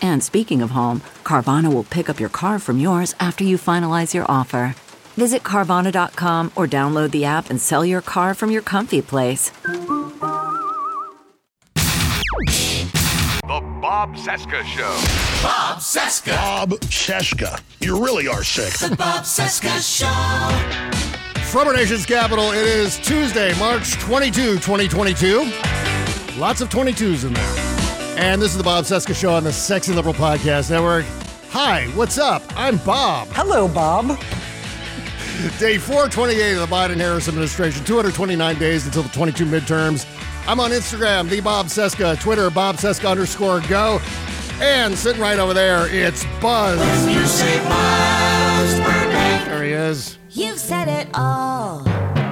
And speaking of home, Carvana will pick up your car from yours after you finalize your offer. Visit Carvana.com or download the app and sell your car from your comfy place. The Bob Cesca Show. Bob Cesca. Bob Cesca. You really are sick. The Bob Cesca Show. From our nation's capital, it is Tuesday, March 22, 2022. Lots of 22s in there. And this is the Bob Cesca Show on the Sexy Liberal Podcast Network. Hi, what's up? I'm Bob. Hello, Bob. Day 428 of the Biden Harris administration, 229 days until the 22 midterms. I'm on Instagram, the Bob Cesca, Twitter, Bob Cesca underscore go. And sitting right over there, it's Buzz. You say Buzz Burbank. There he is. You've said it all.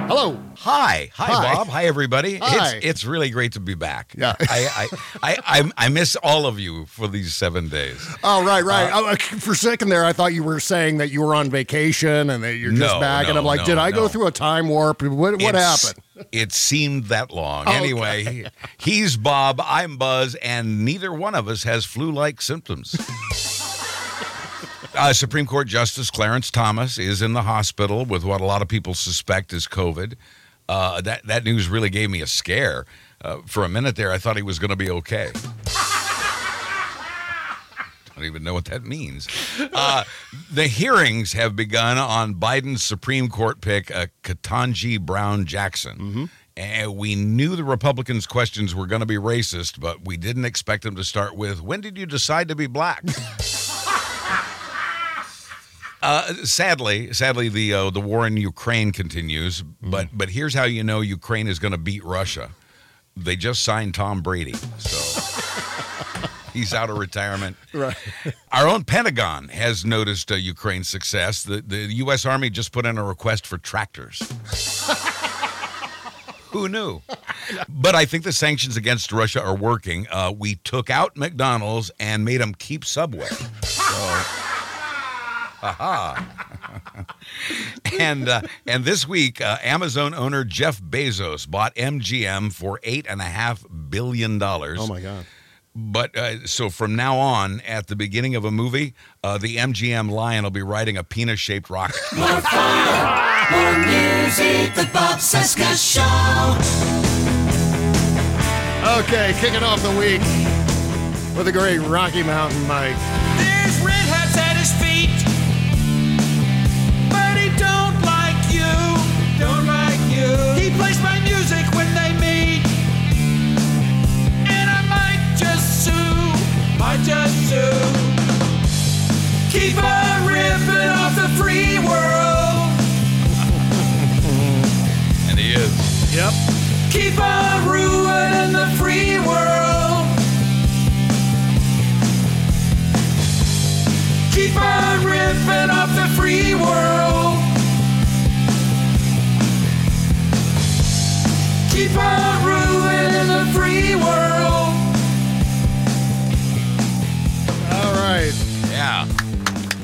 Hello. Hi, hi, Hi. Bob. Hi, everybody. Hi. It's it's really great to be back. Yeah. I I, I I I miss all of you for these seven days. Oh, right, right. Uh, oh, uh, for a second there, I thought you were saying that you were on vacation and that you're just No, back. and I'm like, no, did I go through a time warp? What, what happened? It seemed that long. Okay. Anyway, he's Bob, I'm Buzz, and neither one of us has flu-like symptoms. Uh, Supreme Court Justice Clarence Thomas is in the hospital with what a lot of people suspect is COVID. Uh, that that news really gave me a scare. Uh, for a minute there, I thought he was going to be okay. I don't even know what that means. Uh, the hearings have begun on Biden's Supreme Court pick, uh, Ketanji Brown Jackson. And we knew the Republicans' questions were going to be racist, but we didn't expect them to start with, When did you decide to be black? Uh, sadly, sadly, the uh, the war in Ukraine continues. But but here's how you know Ukraine is going to beat Russia. They just signed Tom Brady, so he's out of retirement. Right. Our own Pentagon has noticed uh, Ukraine's success. The the U.S. Army just put in a request for tractors. Who knew? But I think the sanctions against Russia are working. Uh, we took out McDonald's and made them keep Subway. So. and uh, and this week, uh, Amazon owner Jeff Bezos bought MGM for eight and a half billion dollars. Oh, my God. But uh, so from now on, at the beginning of a movie, uh, the MGM lion will be riding a penis-shaped rocket. More fun. More music. The Bob Cesca Show. Okay, kicking off the week with a great Rocky Mountain Mike. There's red hats at his feet, Might just sue. Keep on ripping off the free world. and he is. Yep. Keep on ruining the free world. Keep on ripping off the free world. Keep on ruining the free world. Right. Yeah.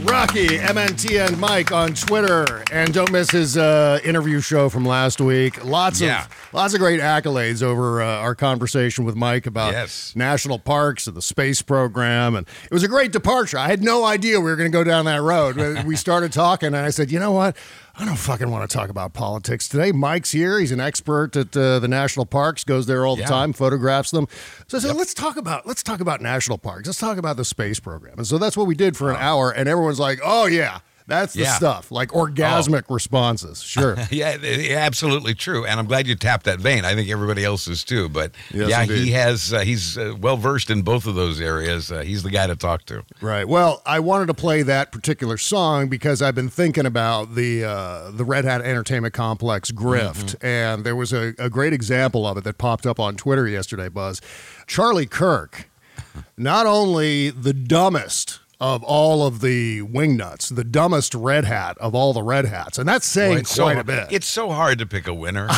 Rocky, MNT, and Mike on Twitter, and don't miss his uh, interview show from last week. Lots Yeah. of lots of great accolades over uh, our conversation with Mike about Yes. national parks and the space program, and it was a great departure. I had no idea we were going to go down that road. we started talking, and I said, you know what? I don't fucking want to talk about politics today. Mike's here. He's an expert at uh, the national parks. Goes there all the Yeah. time, photographs them. So I said, let's talk about let's talk about national parks. Let's talk about the space program. And so that's what we did for an hour. And everyone's like, "Oh yeah, that's the Yeah. stuff." Like orgasmic responses. Sure. Yeah, absolutely true. And I'm glad you tapped that vein. I think everybody else is too. But Yes, yeah, indeed. he has. Uh, he's uh, well versed in both of those areas. Uh, he's the guy to talk to. Right. Well, I wanted to play that particular song because I've been thinking about the uh, the Red Hat Entertainment Complex grift, and there was a, a great example of it that popped up on Twitter yesterday. Buzz, Charlie Kirk, not only the dumbest of all of the wingnuts, the dumbest Red Hat of all the Red Hats, and that's saying it's quite so, a bit. It's so hard to pick a winner.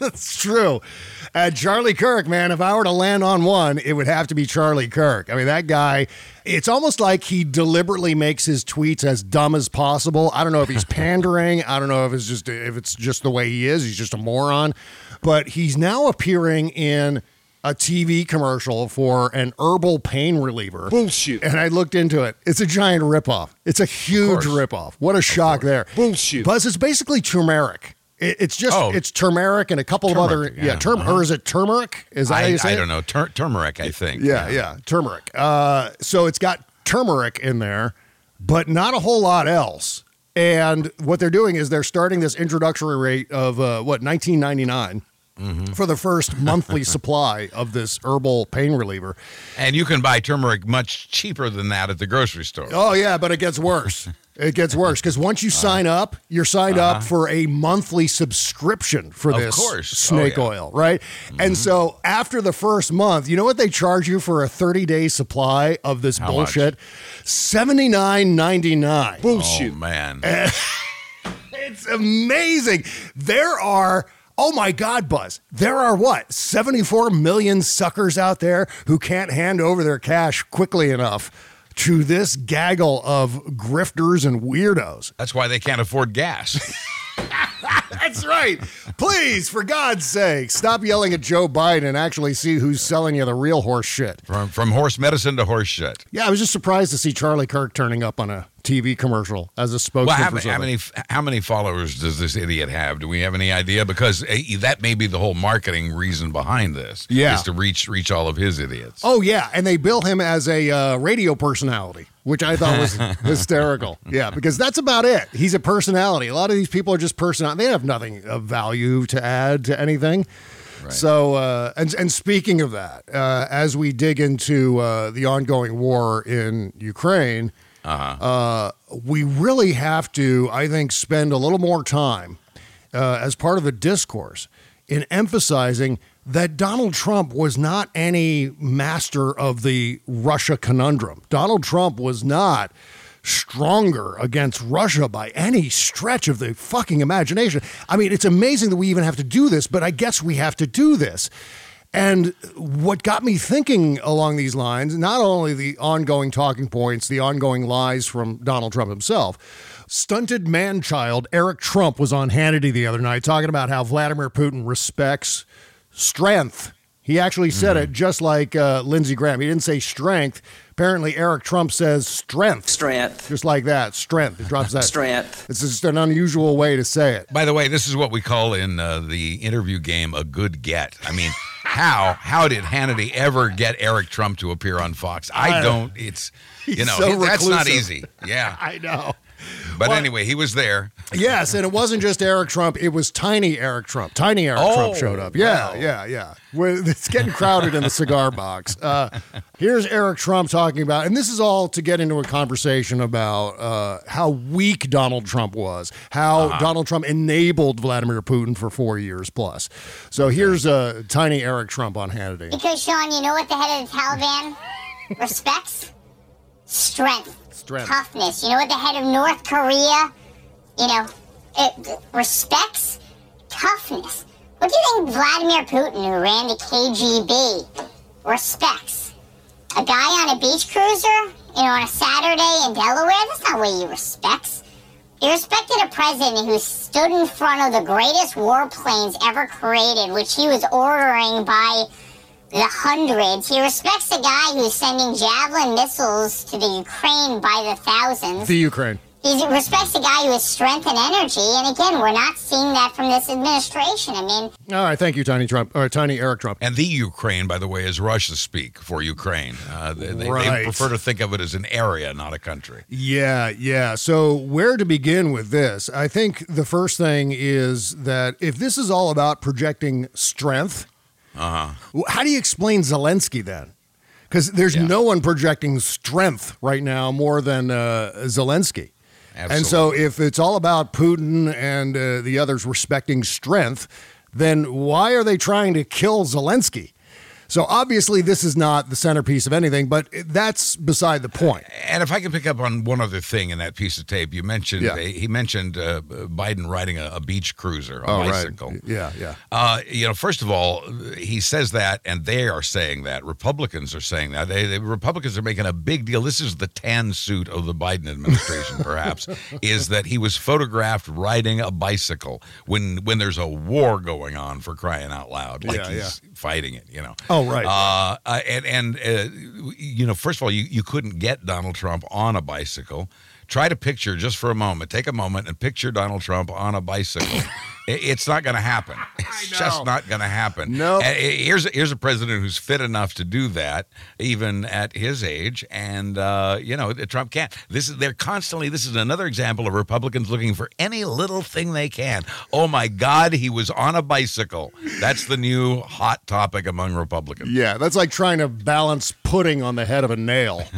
That's true. And Charlie Kirk, man, if I were to land on one, it would have to be Charlie Kirk. I mean, that guy, it's almost like he deliberately makes his tweets as dumb as possible. I don't know if he's pandering. I don't know if it's just if it's just the way he is. He's just a moron. But he's now appearing in a TV commercial for an herbal pain reliever. Bullshit. And I looked into it. It's a giant ripoff. It's a huge ripoff. What a shock there. Bullshit. Buzz, it's basically turmeric. It- It's just Oh. it's turmeric and a couple of other Turmeric, yeah, yeah. term or is it turmeric? Is that how I, you say I it? don't know. Tur- turmeric, I think. Yeah, yeah, turmeric. Uh, so it's got turmeric in there, but not a whole lot else. And what they're doing is they're starting this introductory rate of uh, what 19.99 Mm-hmm. for the first monthly supply of this herbal pain reliever. And you can buy turmeric much cheaper than that at the grocery store. Oh yeah, but it gets worse. It gets worse because once you sign up, you're signed up for a monthly subscription for Uh-huh. Of this course. Oh, snake yeah. oil, right? Mm-hmm. And so after the first month, you know what they charge you for a 30 day supply of this How bullshit? Seventy nine ninety nine. Bullshit. Oh man. It's amazing. There are. Oh my God, Buzz. There are what? 74 million suckers out there who can't hand over their cash quickly enough to this gaggle of grifters and weirdos. That's why they can't afford gas. That's right. Please, for God's sake, stop yelling at Joe Biden and actually see who's selling you the real horse shit. from from horse medicine to horse shit. Yeah, I was just surprised to see Charlie Kirk turning up on a TV commercial as a spokesman Well, how, how many how many followers does this idiot have? Do we have any idea? Because eh, that may be the whole marketing reason behind this. Yeah. is to reach reach all of his idiots. Oh yeah, and they bill him as a uh, radio personality, which I thought was hysterical. Yeah, because that's about it. He's a personality. A lot of these people are just personality. They have nothing of value to add to anything. So, uh, and and speaking of that, uh, as we dig into uh, the ongoing war in Ukraine, uh, we really have to, I think, spend a little more time uh, as part of the discourse in emphasizing that Donald Trump was not any master of the Russia conundrum. Donald Trump was not stronger against Russia by any stretch of the fucking imagination. I mean, it's amazing that we even have to do this, but I guess we have to do this. And what got me thinking along these lines, not only the ongoing talking points, the ongoing lies from Donald Trump himself, stunted man child Eric Trump was on Hannity the other night talking about how Vladimir Putin respects strength. He actually said it just like uh, Lindsey Graham. He didn't say strength. Apparently, Eric Trump says strength. Strength. Just like that. Strength. He drops that. Strength. It's just an unusual way to say it. By the way, this is what we call in uh, the interview game a good get. I mean, how how did Hannity ever get Eric Trump to appear on Fox? I don't. It's you know so that's not easy. Yeah, I know. But Well- anyway, he was there. Yes, and it wasn't just Eric Trump; it was Tiny Eric Trump. Tiny Eric Oh, Trump showed up. Yeah, wow. yeah, yeah. Well, It's getting crowded in the cigar box. Uh, here's Eric Trump talking about, and this is all to get into a conversation about uh, how weak Donald Trump was, how Uh-huh. Donald Trump enabled Vladimir Putin for four years plus. So here's uh, Tiny Eric Trump on Hannity. Because, Sean, you know what the head of the Taliban respects? Strength. Strength. Toughness. You know what the head of North Korea, you know, it, respects? Toughness. What do you think Vladimir Putin, who ran the KGB, respects? A guy on a beach cruiser, you know, on a Saturday in Delaware? That's not what he respects. He respected a president who stood in front of the greatest warplanes ever created, which he was ordering by the hundreds. He respects a guy who's sending javelin missiles to the Ukraine by the thousands. The Ukraine. he respects a guy who has strength and energy. And again, we're not seeing that from this administration. I mean, All right, thank you, Tiny Trump, or Tiny Eric Trump. And the Ukraine, by the way, is Russia speak for Ukraine. Uh, they, they- Right. they prefer to think of it as an area, not a country. Yeah, yeah. So, where to begin with this? I think the first thing is that if this is all about projecting strength, Uh-huh. how do you explain Zelensky then? Because there's no one projecting strength right now more than uh, Zelensky. And so, if it's all about Putin and uh, the others respecting strength, then why are they trying to kill Zelensky? So, obviously, this is not the centerpiece of anything, but that's beside the point. And if I can pick up on one other thing in that piece of tape, you mentioned Yeah. he mentioned uh, Biden riding a, a beach cruiser, a Oh, right. bicycle. Yeah, yeah. Uh, you know, first of all, he says that, and they are saying that. Republicans are saying that. They, the Republicans are making a big deal. This is the tan suit of the Biden administration, perhaps, is that he was photographed riding a bicycle when when there's a war going on for crying out loud, like Yeah, he's fighting it. You know. Oh, right. Uh, uh, and and uh, you know, first of all, you, you couldn't get Donald Trump on a bicycle. Try to picture just for a moment. Take a moment and picture Donald Trump on a bicycle. It- it's not going to happen. It's just not going to happen. Nope. Uh, Here's a, here's a president who's fit enough to do that, even at his age, and uh, you know Trump can't. This is they're constantly. This is another example of Republicans looking for any little thing they can. Oh my God, he was on a bicycle. That's the new hot topic among Republicans. Yeah, that's like trying to balance pudding on the head of a nail.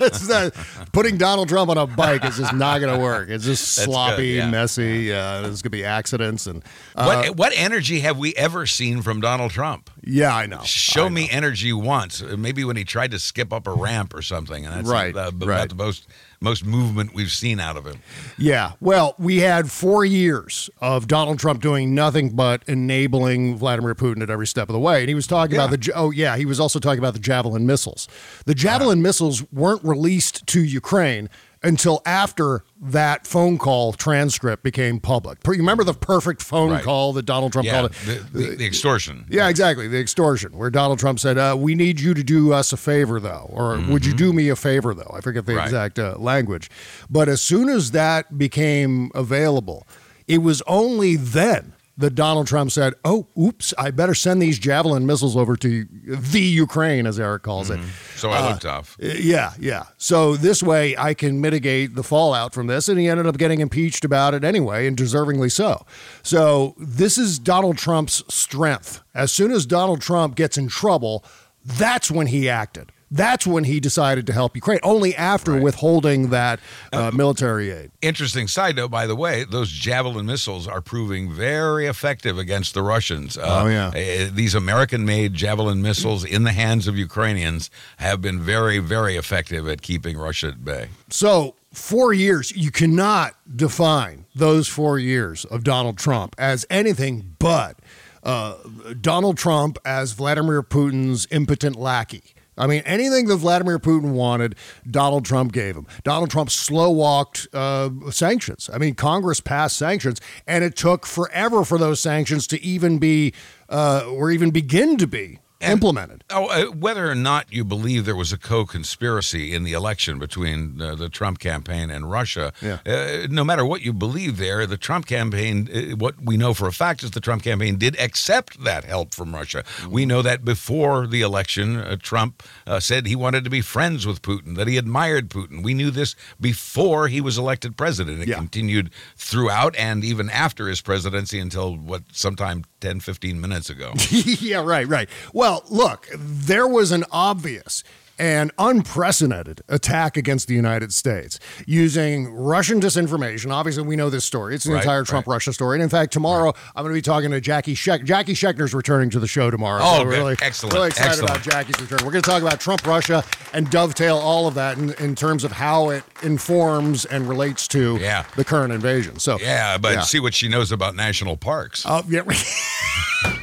It's not- putting Donald Trump on a bike is just not going to work. It's just That's good, sloppy, yeah. messy. Yeah, there's going to be accidents and uh, what what energy have we ever seen from Donald Trump? yeah, I know. Show me energy once. Maybe when he tried to skip up a ramp or something, and that's Right, uh, about right. the most most movement we've seen out of him. Yeah. Well, we had four years of Donald Trump doing nothing but enabling Vladimir Putin at every step of the way. And he was talking about the, oh, yeah, he was also talking about the Javelin missiles. The Javelin missiles weren't released to Ukraine until after that phone call transcript became public. You remember the perfect phone Right. call that Donald Trump yeah, called it? the, the, the extortion. Yeah, exactly. The extortion, where Donald Trump said, uh, "We need you to do us a favor, though," or "Would you do me a favor, though?" I forget the Mm-hmm. Right. exact uh, language, but as soon as that became available, it was only then that Donald Trump said, "Oh, oops, I better send these javelin missiles over to the Ukraine," as Eric calls it. So I Uh, look tough. Yeah, yeah. So this way I can mitigate the fallout from this. And he ended up getting impeached about it anyway, and deservingly so. So this is Donald Trump's strength. As soon as Donald Trump gets in trouble, that's when he acted. That's when he decided to help Ukraine, only after withholding that uh, military aid. Interesting side note, by the way, those Javelin missiles are proving very effective against the Russians. Uh, Oh, yeah. uh, these American-made Javelin missiles in the hands of Ukrainians have been very, very effective at keeping Russia at bay. So, four years, you cannot define those four years of Donald Trump as anything but uh, Donald Trump as Vladimir Putin's impotent lackey. I mean, anything that Vladimir Putin wanted, Donald Trump gave him. Donald Trump slow walked uh, sanctions. I mean, Congress passed sanctions, and it took forever for those sanctions to even be, uh, or even begin to be implemented. Oh, uh, whether or not you believe there was a co-conspiracy in the election between uh, the Trump campaign and Russia, Yeah. uh, no matter what you believe there, the Trump campaign, uh, what we know for a fact is the Trump campaign did accept that help from Russia. We know that before the election, uh, Trump uh, said he wanted to be friends with Putin, that he admired Putin. We knew this before he was elected president. It Yeah. continued throughout and even after his presidency until what sometime 10, 15 minutes ago. yeah, right, right. Well, look, there was an obvious and unprecedented attack against the United States using Russian disinformation. Obviously, we know this story. It's the Right, entire Trump Russia story. And in fact, tomorrow I'm going to be talking to Jackie Sheck. Jackie Schechner's returning to the show tomorrow. Oh, so we're really, Excellent, Really excited excellent. about Jackie's return. We're going to talk about Trump Russia and dovetail all of that in, in terms of how it informs and relates to Yeah. the current invasion. So Yeah, but Yeah. see what she knows about national parks. Oh, yeah.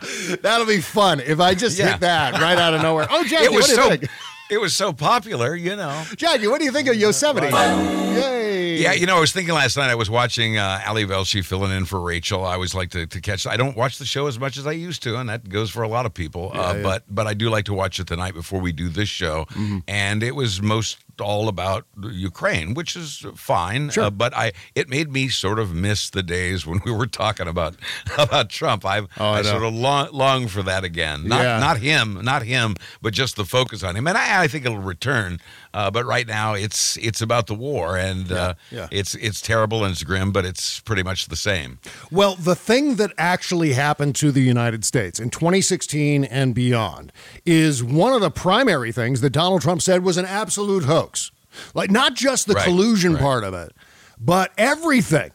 That'll be fun if I just Yeah. hit that right out of nowhere. Oh, Jackie, it was what do you so think? it was so popular, you know. Jackie, what do you think of Yosemite? Yay! Yeah, you know, I was thinking last night. I was watching uh, Ali Velshi filling in for Rachel. I always like to, to catch. I don't watch the show as much as I used to, and that goes for a lot of people. uh, yeah. But but I do like to watch it the night before we do this show. Mm-hmm. And it was most all about Ukraine, which is fine. Sure. Uh, but I it made me sort of miss the days when we were talking about about Trump. I Oh, I I, sort of long, long for that again. Not Yeah. not him, not him, but just the focus on him. And I, I think it'll return. Uh, but right now, it's it's about the war, and uh, yeah. it's it's terrible and it's grim, but it's pretty much the same. Well, the thing that actually happened to the United States in 2016 and beyond is one of the primary things that Donald Trump said was an absolute hoax. Like, not just the Right, collusion right. part of it, but everything.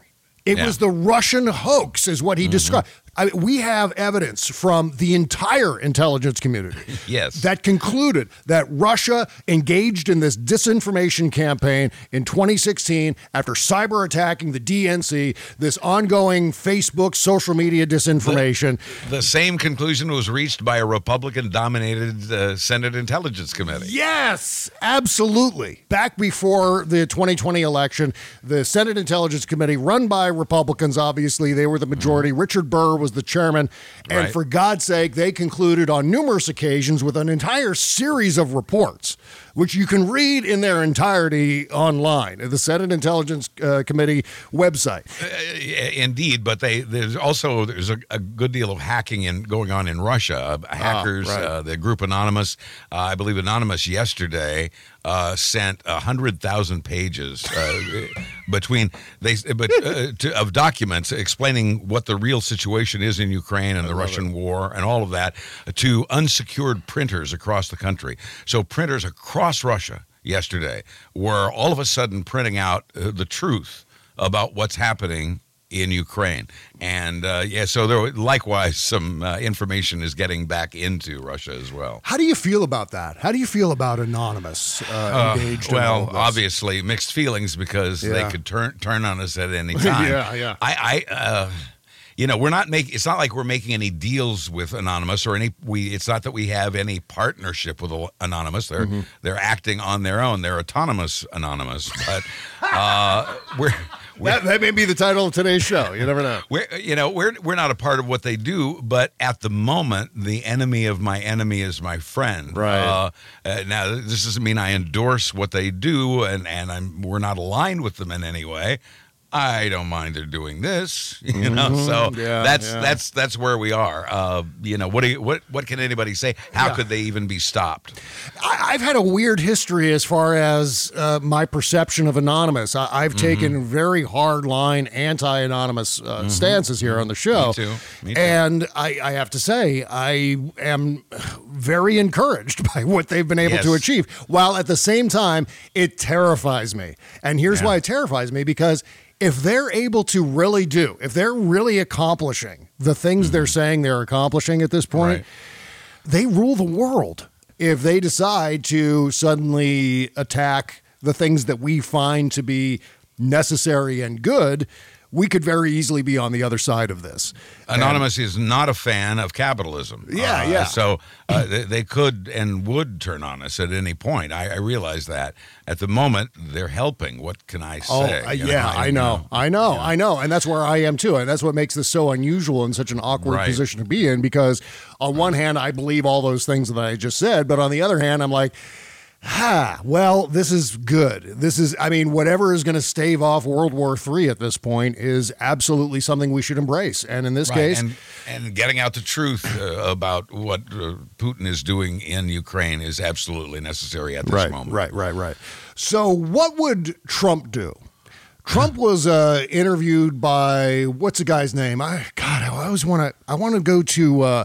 It Yeah. was the Russian hoax, is what he mm-hmm. described. I mean, we have evidence from the entire intelligence community Yes. that concluded that Russia engaged in this disinformation campaign in 2016 after cyber attacking the DNC, this ongoing Facebook social media disinformation. The same conclusion was reached by a Republican-dominated uh, Senate Intelligence Committee. Yes, absolutely. Back before the 2020 election, the Senate Intelligence Committee, run by Republicans, obviously, they were the majority. Richard Burr was the chairman. And Right. for God's sake, they concluded on numerous occasions with an entire series of reports, which you can read in their entirety online at the Senate Intelligence uh, Committee website. Uh, Indeed, but they there's also there's a, a good deal of hacking in going on in Russia. Uh, hackers, right. uh, the group Anonymous, uh, I believe Anonymous yesterday uh, sent a hundred thousand pages uh, between they but uh, to, of documents explaining what the real situation is in Ukraine and the Russian war and all of that to unsecured printers across the country. So printers across Russia yesterday were all of a sudden printing out uh, the truth about what's happening in Ukraine. And uh, yeah, so there likewise some uh, information is getting back into Russia as well. How do you feel about that? How do you feel about Anonymous uh, engaged in well, obviously mixed feelings because Yeah. they could turn turn on us at any time. Yeah, yeah. I, I uh, you know, we're not making. It's not like we're making any deals with Anonymous or any. We. It's not that we have any partnership with Anonymous. They're Mm-hmm. they're acting on their own. They're autonomous Anonymous, but uh, we're. That, that may be the title of today's show. You never know. we're you know we're we're not a part of what they do, but at the moment, the enemy of my enemy is my friend. Right. Uh, uh, now, this doesn't mean I endorse what they do, and and I'm we're not aligned with them in any way. I don't mind they're doing this, you know. So Mm-hmm. Yeah, that's yeah. that's that's where we are. Uh, you know, what do you, what what can anybody say? How Yeah. could they even be stopped? I, I've had a weird history as far as uh, my perception of Anonymous. I, I've Mm-hmm. taken very hard line anti anonymous uh, stances here on the show. too. Me too. And I, I have to say, I am very encouraged by what they've been able to achieve, while at the same time, it terrifies me. And here's why it terrifies me because if they're able to really do, if they're really accomplishing the things they're mm-hmm. saying they're accomplishing at this point, Right. they rule the world if they decide to suddenly attack the things that we find to be necessary and good we could very easily be on the other side of this Anonymous is not a fan of capitalism. Yeah, Uh, yeah. So uh, they, they could and would turn on us at any point. I, I realize that. At the moment, they're helping. What can I Oh, say? uh, You yeah, I know, I know, I know, and that's where I am too, and that's what makes this so unusual and such an awkward Right. position to be in. Because on one hand, I believe all those things that I just said, but on the other hand, I'm like, ah, well, this is good. This is, I mean, whatever is going to stave off World War III at this point is absolutely something we should embrace. And in this Right, case, and and getting out the truth uh, about what uh, Putin is doing in Ukraine is absolutely necessary at this right, moment. right, right, right. So, what would Trump do? Trump was uh, interviewed by what's the guy's name? I God, I always want to. I want to go to uh,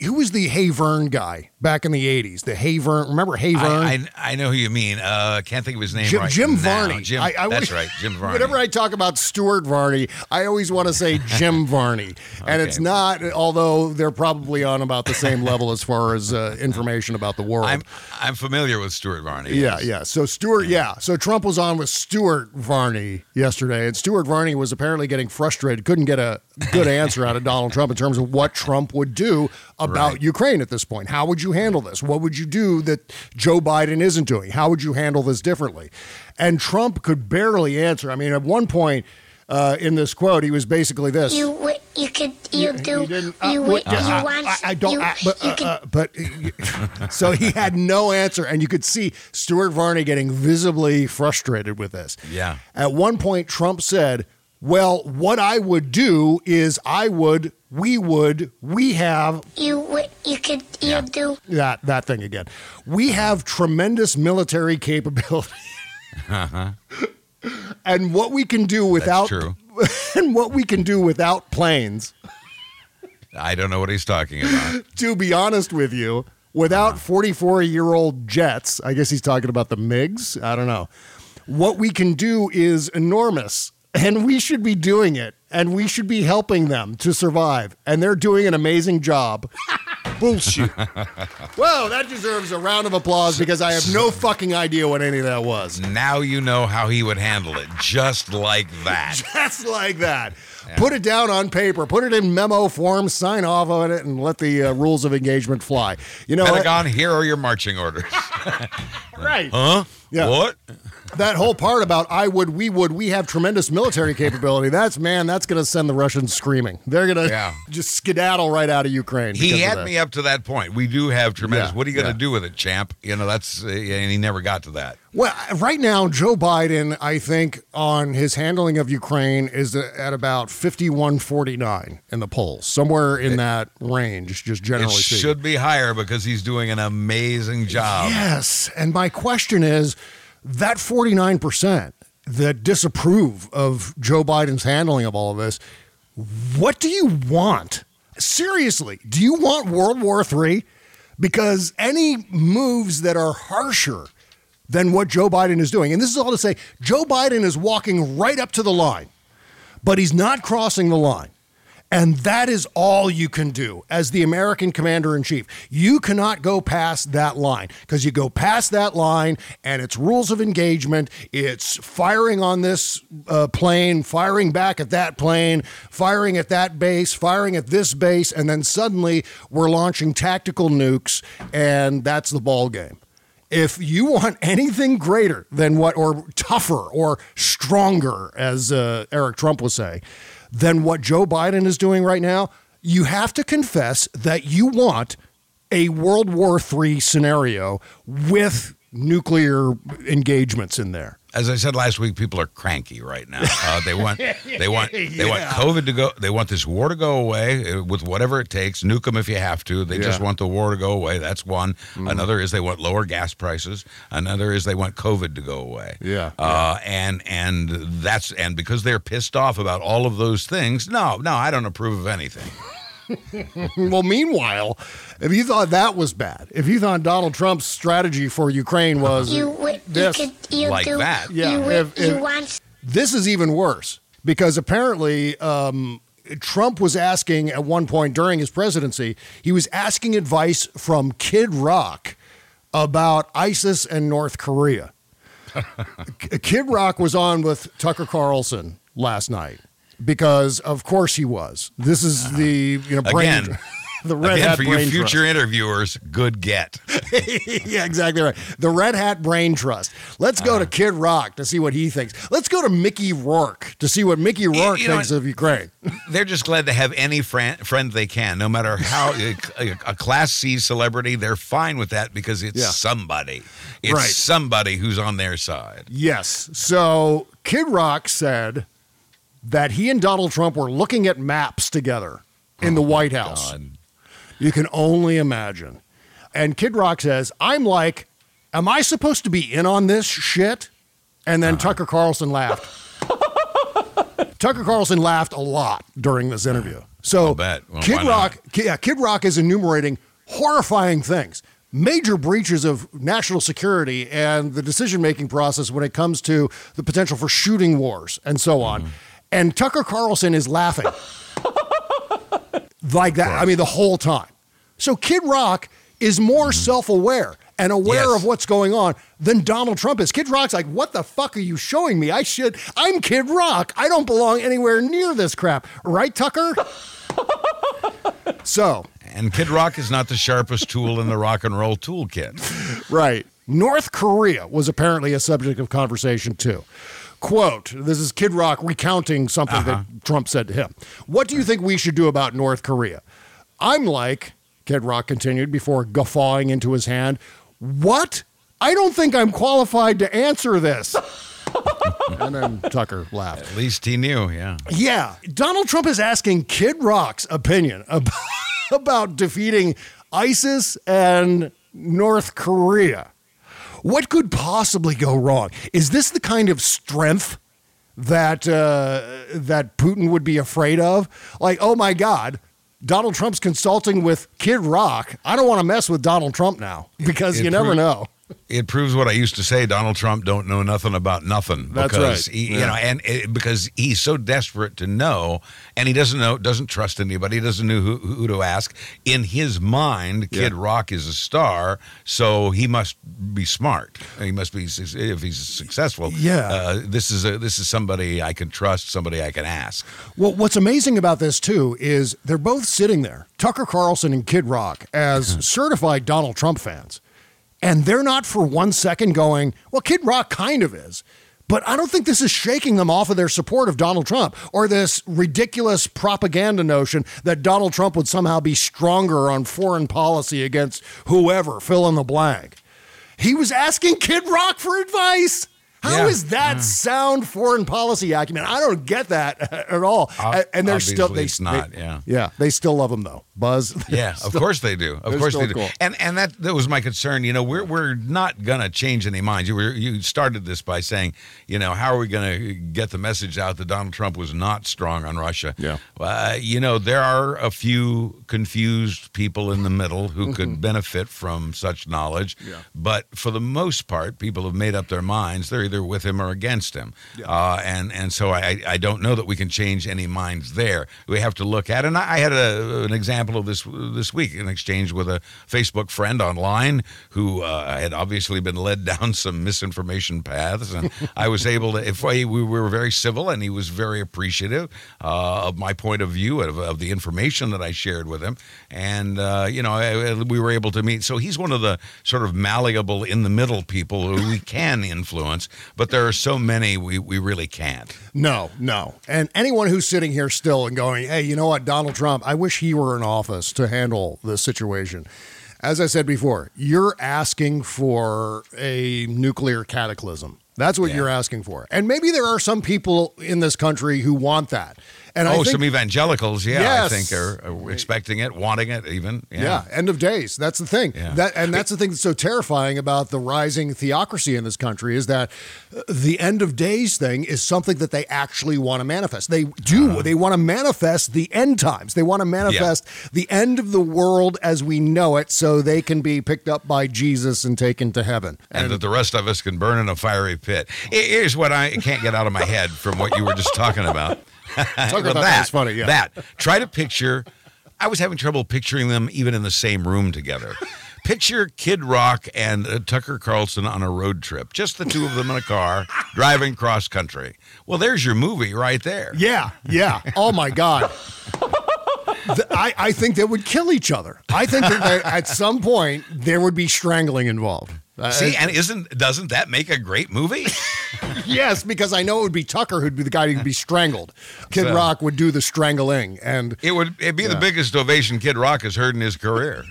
who was the Hey Vern guy back in the '80s? The Hey Vern. Remember Hey Vern? I, I, I know who you mean. Uh, can't think of his name Jim, right Jim now. Varney. Jim, I, I that's right, Jim Varney. Whenever I talk about Stuart Varney, I always want to say Jim Varney, and it's not. Although they're probably on about the same level as far as uh, information about the world. I'm I'm familiar with Stuart Varney. Yeah, yes. yeah. So Stuart, yeah. So Trump was on with Stuart Varney yesterday, and Stuart Varney was apparently getting frustrated, couldn't get a good answer out of Donald Trump in terms of what Trump would do about Right. Ukraine at this point. How would you handle this? What would you do that Joe Biden isn't doing? How would you handle this differently? And Trump could barely answer. I mean, at one point uh, in this quote, he was basically this. You would you could you do didn't, uh, you what- you uh, want I, I don't. you, I- but you uh, could uh, but so he had no answer, and you could see Stuart Varney getting visibly frustrated with this. Yeah. At one point, Trump said, "Well, what I would do is I would, we would, we have you would you could you Yeah. do that that thing again. We have tremendous military capability." Uh-huh. And what we can do without true. and what we can do without planes I don't know what he's talking about. to be honest with you, without uh-huh. 44 year old jets, I guess he's talking about the MiGs. I don't know. What we can do is enormous, and we should be doing it, and we should be helping them to survive. And they're doing an amazing job. Bullshit. well that deserves a round of applause because I have no fucking idea what any of that was. Now you know how he would handle it, just like that. Just like that. Put it down on paper, put it in memo form, sign off on it, and let the uh, rules of engagement fly. You know? Pentagon, here are your marching orders. right? Huh? Yeah. What? That whole part about I would, we would, we have tremendous military capability. That's man, that's going to send the Russians screaming. They're going to Yeah. just skedaddle right out of Ukraine. He had me up to that point. We do have tremendous. Yeah, what are you going to yeah. do with it, champ? You know, that's uh, and he never got to that. Well, right now, Joe Biden, I think, on his handling of Ukraine is at about 51-49 in the polls, somewhere in that range, just It generally speaking. should be higher because he's doing an amazing job. Yes. And my question is that 49% that disapprove of Joe Biden's handling of all of this, what do you want? Seriously, do you want World War III? Because any moves that are harsher than what Joe Biden is doing, and this is all to say, Joe Biden is walking right up to the line, but he's not crossing the line. And that is all you can do as the American commander in chief. You cannot go past that line because you go past that line and it's rules of engagement. It's firing on this uh, plane, firing back at that plane, firing at that base, firing at this base. And then suddenly we're launching tactical nukes, and that's the ball game. If you want anything greater than what, or tougher or stronger, as uh, Eric Trump was saying, than what Joe Biden is doing right now, you have to confess that you want a World War III scenario with nuclear engagements in there. As I said last week, people are cranky right now. Uh, they want they want they want COVID to go. They want this war to go away uh, with whatever it takes. Nuke them if you have to. They just Yeah. Mm-hmm. want the war to go away. That's one. Another is they want lower gas prices. Another is they want COVID to go away. Yeah. Uh, and and that's and because they're pissed off about all of those things. No, no, I don't approve of anything. well, meanwhile, if you thought that was bad, if you thought Donald Trump's strategy for Ukraine was you would this, you could you Like do that. Yeah, you would if- you if- want This is even worse because apparently um, Trump was asking at one point during his presidency, he was asking advice from Kid Rock about ISIS and North Korea. Kid Rock was on with Tucker Carlson last night because, of course, he was. This is the you know brain, Again. the red Again, hat for you brain trust. future interviewers, good get. yeah, exactly right. The Red Hat Brain Trust. Let's go to Uh-huh. Kid Rock to see what he thinks. Let's go to Mickey Rourke to see what Mickey Rourke you know thinks of Ukraine. They're just glad to have any friend, friend they can, no matter how a, a Class C celebrity. They're fine with that because it's Yeah. somebody. It's Right. somebody who's on their side. Yes. So Kid Rock said that he and Donald Trump were looking at maps together in the White House. God. You can only imagine. And Kid Rock says, I'm like, am I supposed to be in on this shit? And then Tucker Carlson laughed. Tucker Carlson laughed a lot during this interview. So. Well, Kid? Rock, yeah, Kid Rock is enumerating horrifying things, major breaches of national security and the decision-making process when it comes to the potential for shooting wars and so on. Mm-hmm. And Tucker Carlson is laughing like that. I mean, the whole time. So Kid Rock is more self-aware and aware Mm-hmm. Yes. of what's going on than Donald Trump is. Kid Rock's like, "What the fuck are you showing me? I should. I'm Kid Rock. I don't belong anywhere near this crap, right, Tucker?" so And Kid Rock is not the sharpest tool in the rock and roll toolkit. Right. North Korea was apparently a subject of conversation too. Quote, this is Kid Rock recounting something Uh-huh. that Trump said to him. What do you think we should do about North Korea? I'm like, Kid Rock continued before guffawing into his hand, what? I don't think I'm qualified to answer this. and then Tucker laughed. At least he knew, yeah. Yeah, Donald Trump is asking Kid Rock's opinion about, about defeating ISIS and North Korea. What could possibly go wrong? Is this the kind of strength that uh, that Putin would be afraid of? Like, oh my God, Donald Trump's consulting with Kid Rock. I don't want to mess with Donald Trump now because you never know. It proves what I used to say: Donald Trump don't know nothing about nothing. That's because right. He, You know, and it, because he's so desperate to know, and he doesn't know, doesn't trust anybody, doesn't know who, who to ask. In his mind, Kid Rock is a star, so he must be smart. He must be if he's successful. Yeah. uh, this is a, this is somebody I can trust, somebody I can ask. Well, what's amazing about this too is they're both sitting there, Tucker Carlson and Kid Rock, as certified Donald Trump fans. And they're not for one second going, well, Kid Rock kind of is. But I don't think this is shaking them off of their support of Donald Trump or this ridiculous propaganda notion that Donald Trump would somehow be stronger on foreign policy against whoever, fill in the blank. He was asking Kid Rock for advice. How is Yeah. that Yeah. sound foreign policy acumen? I don't get that at all. And they're still they not, they- yeah. yeah they still love him though. Buzz. Yeah, of course they do. Of course they do. cool. And and that that was my concern. You know, we're we're not gonna change any minds. You were you started this by saying, you know, how are we gonna get the message out that Donald Trump was not strong on Russia? Yeah. Uh, you know, there are a few confused people in the middle who could benefit from such knowledge. Yeah. But for the most part, people have made up their minds. They're either with him or against him. Uh, and and so I I don't know that we can change any minds there. We have to look at. And I, I had a, an example of this this week, in exchange with a Facebook friend online who uh, had obviously been led down some misinformation paths, and I was able to. If we, we were very civil, and he was very appreciative uh, of my point of view of, of the information that I shared with him, and uh, you know I, we were able to meet. So he's one of the sort of malleable in the middle people who we can influence, but there are so many we, we really can't. No, no. And anyone who's sitting here still and going, hey, you know what, Donald Trump, I wish he were in office to handle this situation. As I said before, you're asking for a nuclear cataclysm. That's what Yeah. you're asking for. And maybe there are some people in this country who want that. And oh, think, some evangelicals, yeah, Yes. I think are, are expecting it, wanting it, even. Yeah. Yeah. end of days. That's the thing. Yeah. That and that's the thing that's so terrifying about the rising theocracy in this country is that uh, the end of days thing is something that they actually want to manifest. They do. Uh-huh. They want to manifest the end times. They want to manifest the end of the world as we know it so they can be picked up by Jesus and taken to heaven. and that the rest of us can burn in a fiery pit. Here- Here's what I can't get out of my head from what you were just talking about. Talk about that was funny, yeah. That. Try to picture. I was having trouble picturing them even in the same room together. Picture Kid Rock and uh, Tucker Carlson on a road trip, just the two of them in a car driving cross country. Well, there's your movie right there. Yeah, yeah. Oh my God. Th- I, I think they would kill each other. I think that they, at some point there would be strangling involved. Uh, See, and isn't doesn't that make a great movie? Yes, because I know it would be Tucker who'd be the guy who'd be strangled. Kid So- Rock would do the strangling, and It would it'd be the biggest ovation Kid Rock has heard in his career.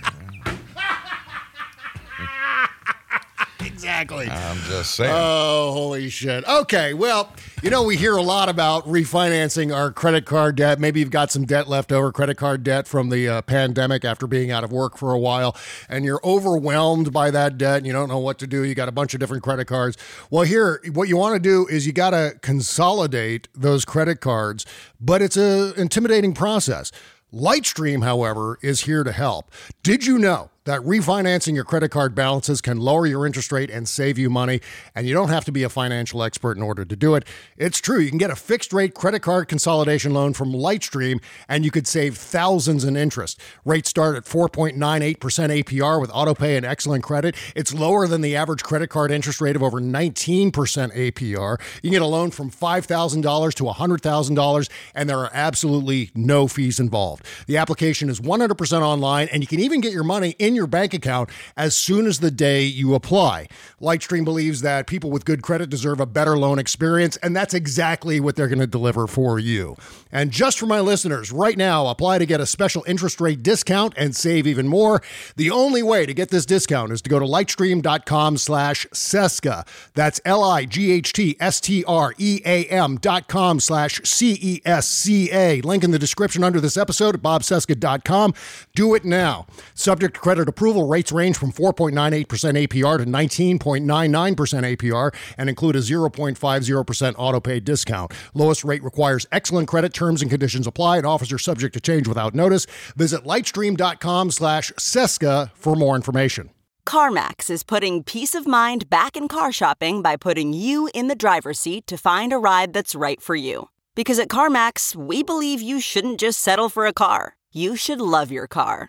Exactly. I'm just saying. Oh, holy shit. Okay, well, you know, we hear a lot about refinancing our credit card debt. Maybe you've got some debt left over, credit card debt from the uh, pandemic after being out of work for a while, and you're overwhelmed by that debt and you don't know what to do. You got a bunch of different credit cards. Well, here, what you want to do is you got to consolidate those credit cards, but it's a intimidating process. Lightstream, however, is here to help. Did you know that refinancing your credit card balances can lower your interest rate and save you money? And you don't have to be a financial expert in order to do it. It's true. You can get a fixed rate credit card consolidation loan from Lightstream, and you could save thousands in interest. Rates start at 4.98% APR with autopay and excellent credit. It's lower than the average credit card interest rate of over 19% APR. You can get a loan from $5,000 to $100,000, and there are absolutely no fees involved. The application is 100% online, and you can even get your money in your bank account as soon as the day you apply. Lightstream believes that people with good credit deserve a better loan experience, and that's exactly what they're going to deliver for you. And just for my listeners, right now, apply to get a special interest rate discount and save even more. The only way to get this discount is to go to lightstream.com slash Cesca. That's L-I-G-H-T-S-T-R-E-A-M dot com slash C-E-S-C-A. Link in the description under this episode at bobcesca.com. Do it now. Subject to credit approval, rates range from 4.98% APR to 19.99% APR and include a 0.50% auto pay discount. Lowest rate requires excellent credit. Terms and conditions apply and offers are subject to change without notice. Visit lightstream.com slash Cesca for more information. CarMax is putting peace of mind back in car shopping by putting you in the driver's seat to find a ride that's right for you. Because at CarMax, we believe you shouldn't just settle for a car, you should love your car.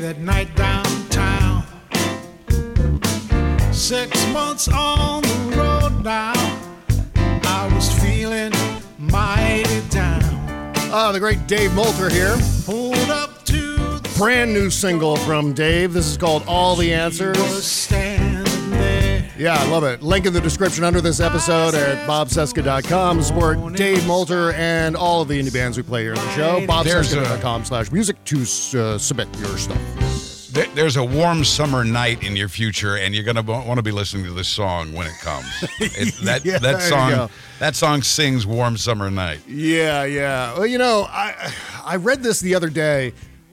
That night downtown. Six months on the road now. I was feeling mighty down. Uh, the great Dave Molter here. Pulled up to the Brand new single from Dave. This is called All the Answers. Was standing there. Yeah, I love it. Link in the description under this episode at bobcesca.com. Support Dave Molter and all of the indie bands we play here on the show. Bobcesca.com slash music to uh, submit your stuff. There's a warm summer night in your future, and you're gonna want to be listening to this song when it comes. It, that Yeah, that song that song sings "Warm Summer Night." Yeah, yeah. Well, you know, I I read this the other day.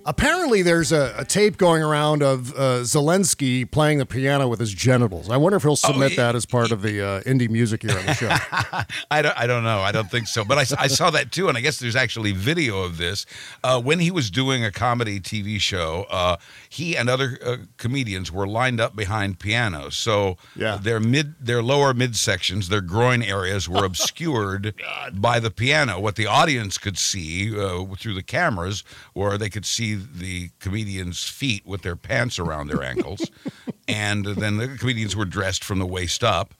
Apparently, there's a, a tape going around of uh, Zelensky playing the piano with his genitals. I wonder if he'll submit yeah. that as part of the uh, indie music here on the show. I don't, I don't know. I don't think so. But I, I saw that too, and I guess there's actually video of this. Uh, when he was doing a comedy TV show, uh, he and other uh, comedians were lined up behind pianos. So Yeah. their mid, their lower midsections, their groin areas were obscured by the piano. What the audience could see uh, through the cameras, or they could see the comedians' feet with their pants around their ankles, and then the comedians were dressed from the waist up.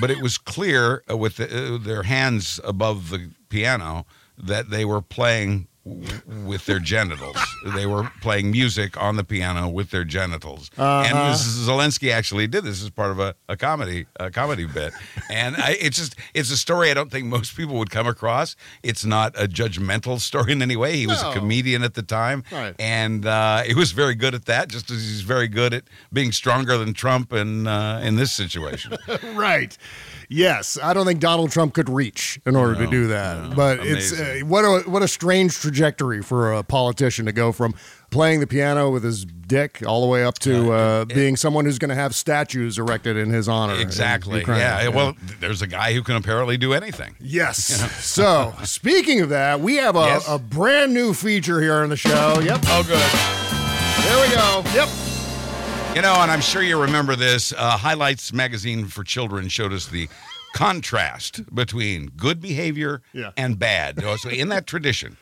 But it was clear uh, with the, uh, their hands above the piano that they were playing w- with their genitals. They were playing music on the piano with their genitals. And Uh-huh. Mrs. Zelensky actually did this as part of a, a comedy a comedy bit. And I, it's just it's a story I don't think most people would come across. It's not a judgmental story in any way. He was No. a comedian at the time, Right. and uh, he was very good at that. Just as he's very good at being stronger than Trump in uh, in this situation. right. Yes, I don't think Donald Trump could reach in order to do that. no. but it's uh, what a what a strange trajectory for a politician to go from playing the piano with his dick all the way up to uh, being someone who's going to have statues erected in his honor. Exactly. Ukraine. Yeah. Well, there's a guy who can apparently do anything. Yes. So, speaking of that, we have a, Yes. a brand new feature here on the show. Yep. Oh, good. There we go. Yep. You know, and I'm sure you remember this. Uh, Highlights magazine for children showed us the contrast between good behavior Yeah. and bad. Oh, So, in that tradition,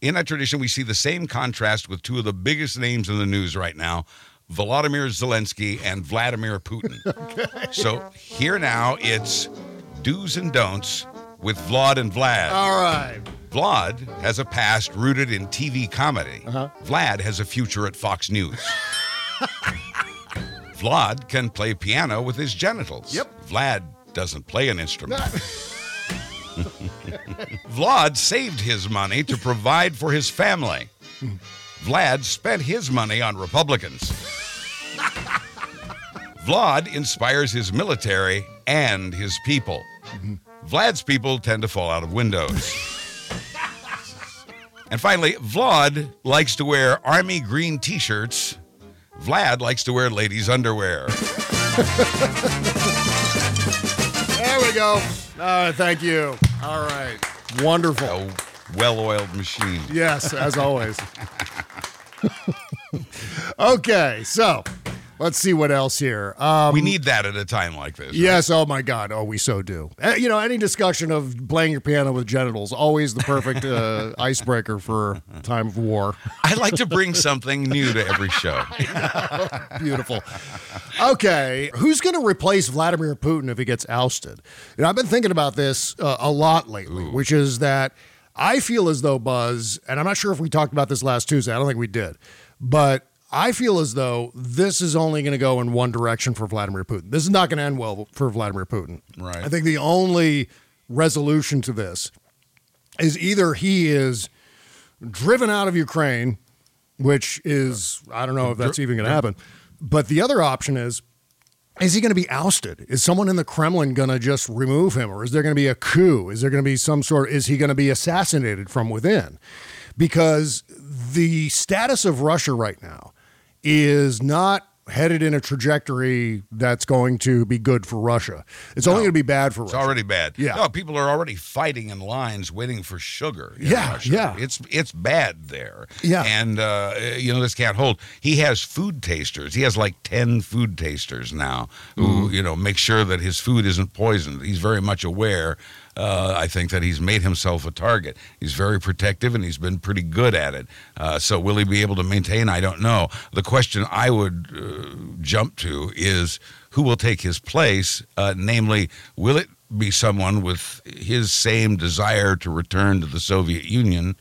in that tradition, we see the same contrast with two of the biggest names in the news right now. Volodymyr Zelensky and Vladimir Putin. okay. So here now it's do's and don'ts with Vlod and Vlad. All right. Vlod has a past rooted in TV comedy. Uh-huh. Vlad has a future at Fox News. Vlod can play piano with his genitals. Yep. Vlad doesn't play an instrument. Vlod saved his money to provide for his family. Vlad spent his money on Republicans. Vlod inspires his military and his people. Vlad's people tend to fall out of windows. And finally, Vlod likes to wear army green t shirts. Vlad likes to wear ladies' underwear. There we go. Uh, thank you. All right. Wonderful. A well oiled machine. Yes, as always. okay, so let's see what else here. Um, we need that at a time like this. right? Yes, oh my God. Oh, we so do. Uh, you know, any discussion of playing your piano with genitals, always the perfect uh, icebreaker for time of war. I like to bring something new to every show. Beautiful. Okay, who's going to replace Vladimir Putin if he gets ousted? You know, I've been thinking about this uh, a lot lately, which is that I feel as though Buzz, and I'm not sure if we talked about this last Tuesday. I don't think we did, but I feel as though this is only going to go in one direction for Vladimir Putin. This is not going to end well for Vladimir Putin. Right. I think the only resolution to this is either he is driven out of Ukraine, which is, I don't know if that's even going to happen. But the other option is, is he going to be ousted? Is someone in the Kremlin going to just remove him? Or is there going to be a coup? Is there going to be some sort, of is he going to be assassinated from within? Because the status of Russia right now is not headed in a trajectory that's going to be good for Russia. It's only going to be bad for Russia. It's already bad. Yeah. No, people are already fighting in lines waiting for sugar. Yeah, Russia. yeah. It's it's bad there. Yeah. And uh, you know this can't hold. He has food tasters. He has like ten food tasters now who Mm-hmm. you know make sure that his food isn't poisoned. He's very much aware. Uh, I think that he's made himself a target. He's very protective and he's been pretty good at it. Uh, so will he be able to maintain? I don't know. The question I would uh, jump to is who will take his place? Uh, namely, will it be someone with his same desire to return to the Soviet Union?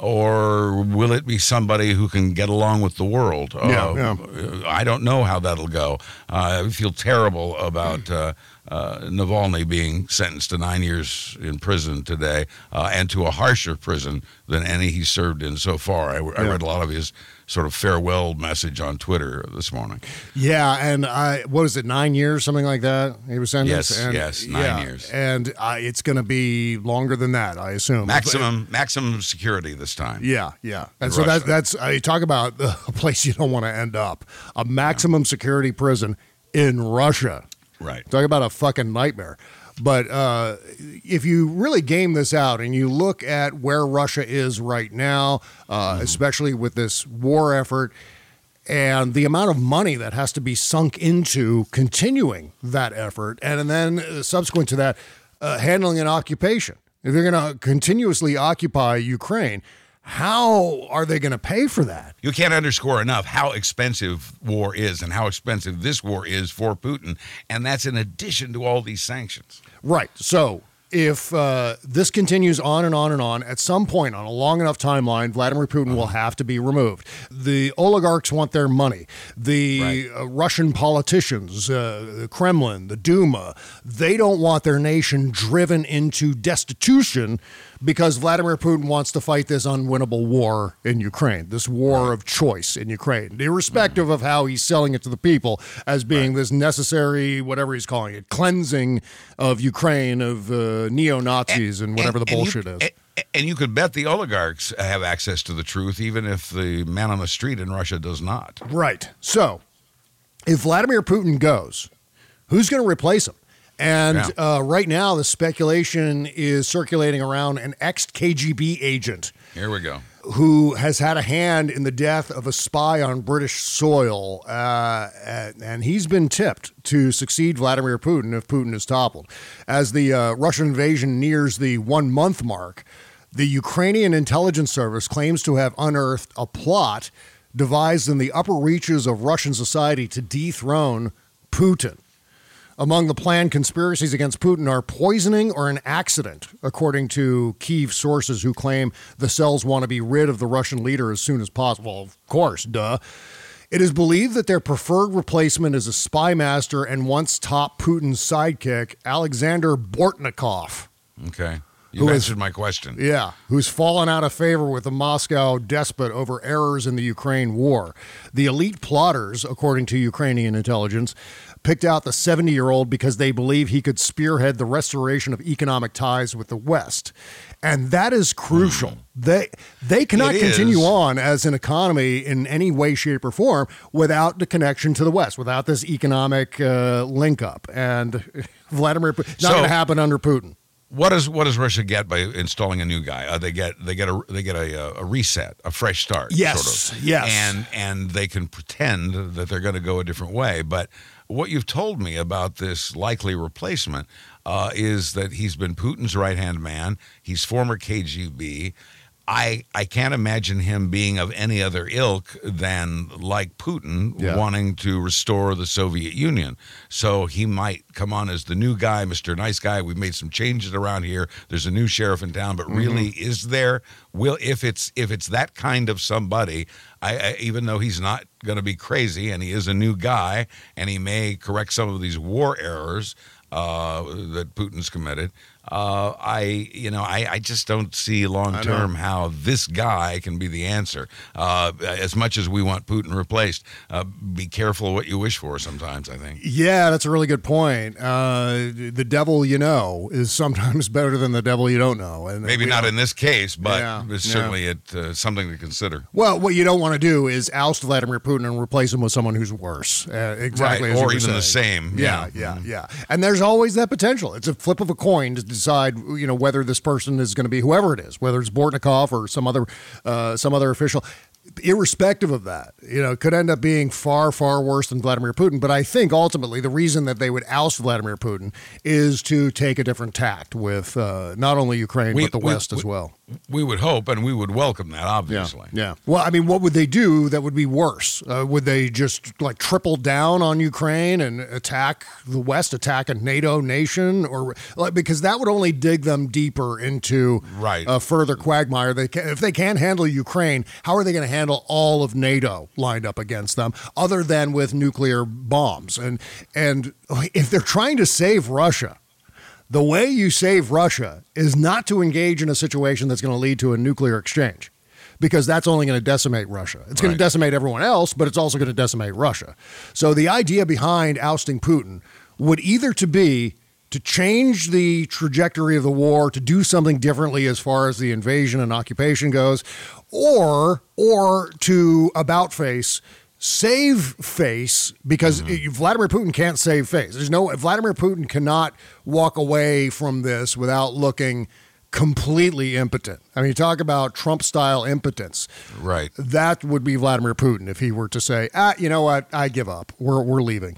Or will it be somebody who can get along with the world? Yeah, Uh, yeah. I don't know how that'll go. Uh, I feel terrible about uh, uh, Navalny being sentenced to nine years in prison today uh, and to a harsher prison than any he's served in so far. I, I Yeah. read a lot of his sort of farewell message on Twitter this morning. Yeah, and I what is it, nine years, something like that? He was sentenced. Yes, and, yes, nine yeah, years. and uh, it's going to be longer than that, I assume. Maximum maximum security this time. Yeah, yeah, and so that, that's I talk about a place you don't want to end up, a maximum security prison in Russia. Right. Talk about a fucking nightmare. But uh, if you really game this out and you look at where Russia is right now, uh, Mm-hmm. especially with this war effort and the amount of money that has to be sunk into continuing that effort, and then uh, subsequent to that, uh, handling an occupation. If they're going to continuously occupy Ukraine, how are they going to pay for that? You can't underscore enough how expensive war is and how expensive this war is for Putin. And that's in addition to all these sanctions. Right. So if uh, this continues on and on and on, at some point on a long enough timeline, Vladimir Putin will have to be removed. The oligarchs want their money. The uh, Russian politicians, uh, the Kremlin, the Duma, they don't want their nation driven into destitution because Vladimir Putin wants to fight this unwinnable war in Ukraine, this war of choice in Ukraine, irrespective of how he's selling it to the people as being this necessary, whatever he's calling it, cleansing of Ukraine of uh, neo Nazis and, whatever the and you- bullshit is. And, and you could bet the oligarchs have access to the truth, even if the man on the street in Russia does not. Right. So, if Vladimir Putin goes, who's going to replace him? And Yeah. uh, right now, the speculation is circulating around an ex KGB agent Here we go. who has had a hand in the death of a spy on British soil. Uh, and he's been tipped to succeed Vladimir Putin if Putin is toppled. As the uh, Russian invasion nears the one month mark, the Ukrainian intelligence service claims to have unearthed a plot devised in the upper reaches of Russian society to dethrone Putin. Among the planned conspiracies against Putin are poisoning or an accident, according to Kiev sources who claim the cells want to be rid of the Russian leader as soon as possible. Of course, duh. It is believed that their preferred replacement is a spy master and once top Putin's sidekick, Alexander Bortnikov. Okay. You who answered my question. Yeah, who's fallen out of favor with the Moscow despot over errors in the Ukraine war. The elite plotters, according to Ukrainian intelligence, picked out the 70 year old because they believe he could spearhead the restoration of economic ties with the West. And that is crucial. They they cannot. It continue is. on as an economy in any way, shape, or form without the connection to the West, without this economic uh, link up. And Vladimir, not So- going to happen under Putin. What does what does Russia get by installing a new guy? Uh, they get they get a they get a, uh, a reset, a fresh start. Yes, sort of. yes. and and they can pretend that they're going to go a different way. But what you've told me about this likely replacement uh, is that he's been Putin's right hand man. He's former KGB. I I can't imagine him being of any other ilk than like Putin Yeah. wanting to restore the Soviet Union. So he might come on as the new guy, Mr. Nice Guy. We've made some changes around here. There's a new sheriff in town, but really is there will if it's if it's that kind of somebody, I, I even though he's not going to be crazy and he is a new guy and he may correct some of these war errors uh, that Putin's committed. Uh, I, you know, I, I just don't see long term how this guy can be the answer. Uh, as much as we want Putin replaced, uh, be careful what you wish for. Sometimes I think. Yeah, that's a really good point. Uh, the devil you know is sometimes better than the devil you don't know. And Maybe not in this case, but Yeah, it's yeah. certainly it, uh, something to consider. Well, what you don't want to do is oust Vladimir Putin and replace him with someone who's worse. Uh, exactly, Right, or even the same, Yeah, yeah. yeah, yeah. And there's always that potential. It's a flip of a coin decide, you know, whether this person is going to be whoever it is, whether it's Bortnikov or some other, uh, some other official. Irrespective of that, you know, could end up being far, far worse than Vladimir Putin. But I think ultimately the reason that they would oust Vladimir Putin is to take a different tact with uh, not only Ukraine We- but the we- West as well. We would hope, and we would welcome that. Obviously, Yeah. Well, I mean, what would they do that would be worse? Uh, would they just like triple down on Ukraine and attack the West, attack a NATO nation, or like because that would only dig them deeper into Right. a further quagmire? They can, if they can't handle Ukraine, how are they going to handle all of NATO lined up against them, other than with nuclear bombs? And and if they're trying to save Russia. The way you save Russia is not to engage in a situation that's going to lead to a nuclear exchange because that's only going to decimate Russia. It's going Right. to decimate everyone else, but it's also going to decimate Russia. So the idea behind ousting Putin would either to be to change the trajectory of the war, to do something differently as far as the invasion and occupation goes, or or to about face save face because Vladimir Putin can't save face. There's no Vladimir Putin cannot walk away from this without looking completely impotent. I mean, you talk about Trump style impotence. right. That would be Vladimir Putin if he were to say, "Ah, you know what? I give up. We're we're leaving."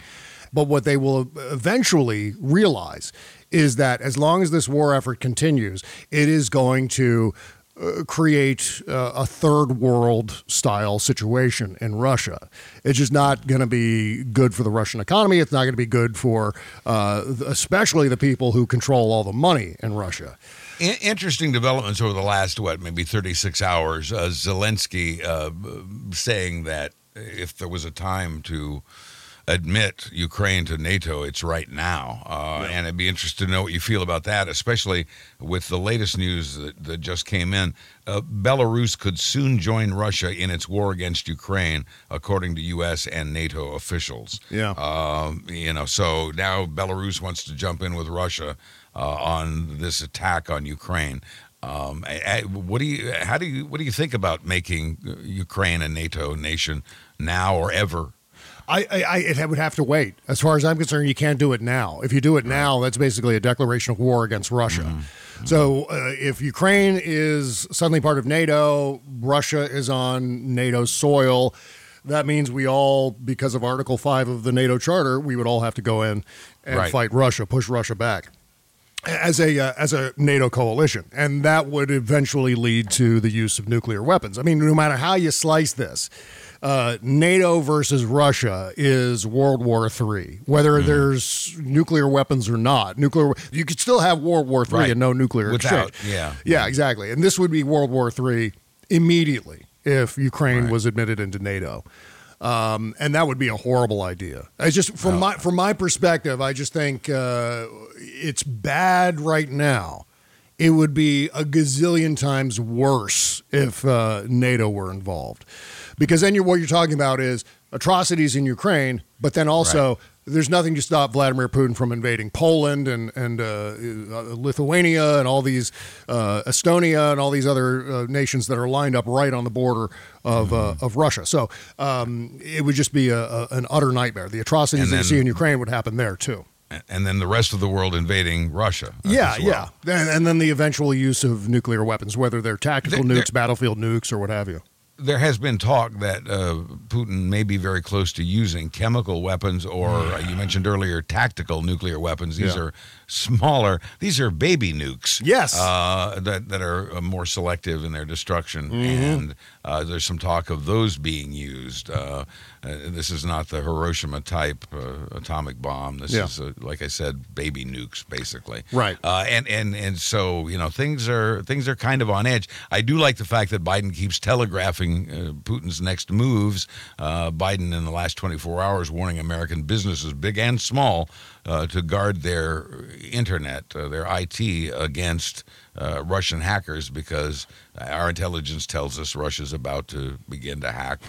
But what they will eventually realize is that as long as this war effort continues, it is going to uh, create uh, a third world style situation in Russia. It's just not going to be good for the Russian economy. It's not going to be good for uh, especially the people who control all the money in Russia. Interesting developments over the last what maybe 36 hours uh, zelensky uh, saying that if there was a time to admit ukraine to nato it's right now uh, and i'd be interested to know what you feel about that especially with the latest news that, that just came in uh, belarus could soon join russia in its war against ukraine according to us and nato officials Yeah. um, you know, so now Belarus wants to jump in with Russia uh, on this attack on Ukraine. Um, what do you? How do you? What do you think about making uh, Ukraine a NATO nation now or ever? I, I, I it would have to wait. As far as I'm concerned, you can't do it now. If you do it now, that's basically a declaration of war against Russia. So uh, if Ukraine is suddenly part of NATO, Russia is on NATO soil. That means we all, because of Article Five of the NATO Charter, we would all have to go in and Right. fight Russia, push Russia back as a uh, as a NATO coalition, and that would eventually lead to the use of nuclear weapons. I mean, no matter how you slice this, uh, NATO versus Russia is World War III. Whether Hmm. there's nuclear weapons or not, nuclear you could still have World War III Right. and no nuclear Without, exchange. yeah. yeah, exactly. And this would be World War III immediately if Ukraine Right. was admitted into NATO. Um, and that would be a horrible idea. I just Oh. from my from my perspective, I just think uh, it's bad right now it would be a gazillion times worse if uh, NATO were involved. Because then you're, what you're talking about is atrocities in Ukraine, but then also there's nothing to stop Vladimir Putin from invading Poland and and uh, uh, Lithuania and all these uh, Estonia and all these other uh, nations that are lined up right on the border of uh, of Russia. So um, it would just be a, a, an utter nightmare. The atrocities And that you see in Ukraine would happen there too. and then the rest of the world invading Russia. Yeah, well. yeah, and, and then the eventual use of nuclear weapons, whether they're tactical There- nukes, battlefield nukes, or what have you. There has been talk that uh, Putin may be very close to using chemical weapons, or uh, you mentioned earlier tactical nuclear weapons. These Yeah. are smaller. These are baby nukes. Yes. uh, that that are uh, more selective in their destruction, Mhm. and uh, there's some talk of those being used. Uh, uh, this is not the Hiroshima type uh, atomic bomb. This Yeah. is, uh, like I said, baby nukes, basically. Right. Uh, and and and so you know things are things are kind of on edge. I do like the fact that Biden keeps telegraphing uh, Putin's next moves. Uh, Biden in the last 24 hours warning American businesses, big and small, uh, to guard their internet, uh, their IT against uh, Russian hackers because our intelligence tells us Russia's about to begin to hack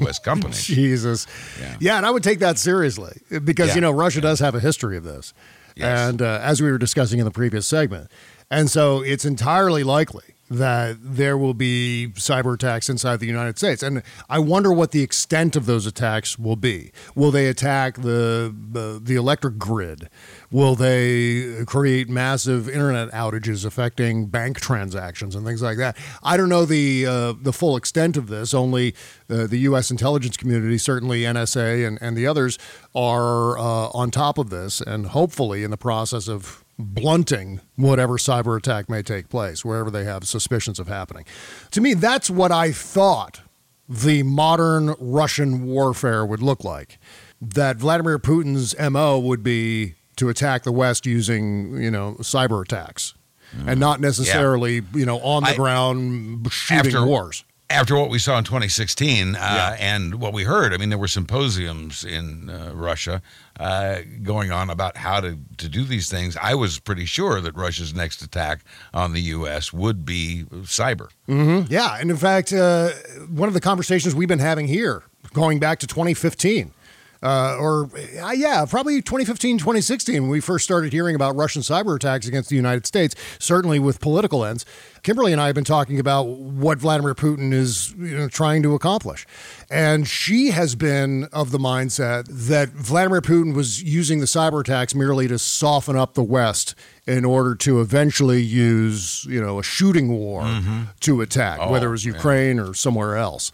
U.S. companies. Jesus. Yeah. Yeah. and I would take that seriously because, Yeah. you know, Russia does have a history of this. And uh, as we were discussing in the previous segment. And so it's entirely likely that there will be cyber attacks inside the United States. And I wonder what the extent of those attacks will be. Will they attack the, the, the electric grid? Will they create massive internet outages affecting bank transactions and things like that? I don't know the uh, the full extent of this. Only uh, the U.S. intelligence community, certainly NSA and, and the others, are uh, on top of this and hopefully in the process of blunting whatever cyber attack may take place wherever they have suspicions of happening. To me, that's what I thought the modern Russian warfare would look like. That Vladimir Putin's MO would be to attack the West using, you know, cyber attacks and mm. not necessarily, you know, on the I- ground shooting After- wars. After what we saw in 2016 uh, and what we heard, I mean, there were symposiums in uh, Russia uh, going on about how to, to do these things. I was pretty sure that Russia's next attack on the U.S. would be cyber. hmm Yeah, and in fact, uh, one of the conversations we've been having here, going back to 2015, uh, or uh, yeah, probably 2015, 2016, when we first started hearing about Russian cyber attacks against the United States, certainly with political ends. Kimberly and I have been talking about what Vladimir Putin is you know, trying to accomplish. And she has been of the mindset that Vladimir Putin was using the cyber attacks merely to soften up the West in order to eventually use, you know, a shooting war to attack, Oh, whether it was yeah. Ukraine or somewhere else.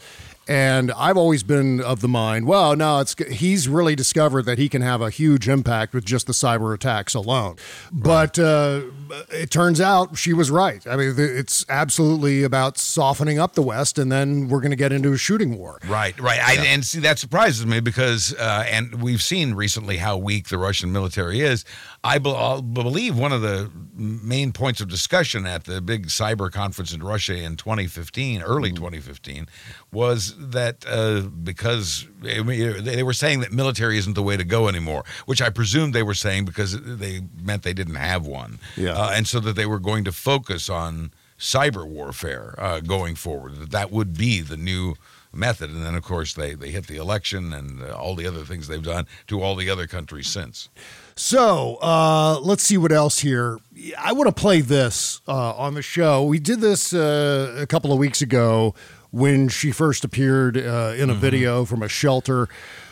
And I've always been of the mind, well, no, it's he's really discovered that he can have a huge impact with just the cyber attacks alone. But uh, it turns out she was right. I mean, it's absolutely about softening up the West, and then we're going to get into a shooting war. Right, right. I, and see, that surprises me because, uh, and we've seen recently how weak the Russian military is. I be- believe one of the main points of discussion at the big cyber conference in Russia in 2015, early 2015, was that uh, because I mean, they they were saying that military isn't the way to go anymore, which I presume they were saying because they meant they didn't have one. Yeah. Uh, and so that they were going to focus on cyber warfare uh, going forward. That that would be the new method. And then, of course, they, they hit the election and uh, all the other things they've done to all the other countries since. So uh, let's see what else here. I want to play this uh, on the show. We did this uh, a couple of weeks ago when she first appeared uh, in a Mm-hmm. video from a shelter.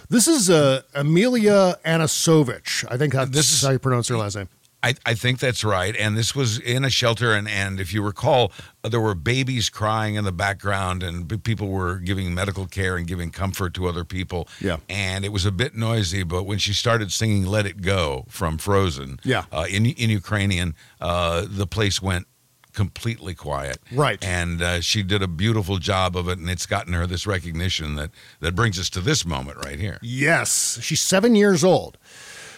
This is uh, Amelia Anisovych. I think that's This is- how you pronounce her last name. I, I think that's right. And this was in a shelter. And, and if you recall, uh, there were babies crying in the background, and people were giving medical care and giving comfort to other people. Yeah. And it was a bit noisy, but when she started singing Let It Go from Frozen Yeah. uh, in, in Ukrainian, uh, the place went completely quiet. Right. And uh, she did a beautiful job of it, and it's gotten her this recognition that, that brings us to this moment right here. Yes, she's seven years old.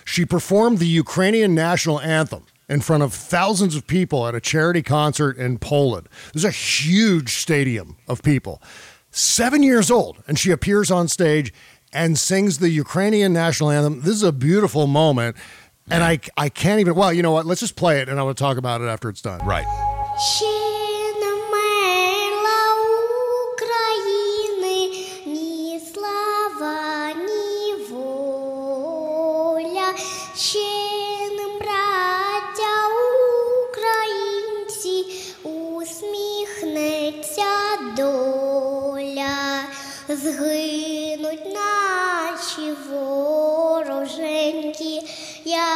She performed the Ukrainian national anthem in front of thousands of people at a charity concert in Poland. There's a huge stadium of people. Seven years old, and she appears on stage and sings the Ukrainian national anthem. This is a beautiful moment. And I, I can't even, well, you know what? Let's just play it and I will talk about it after it's done. Right. Ще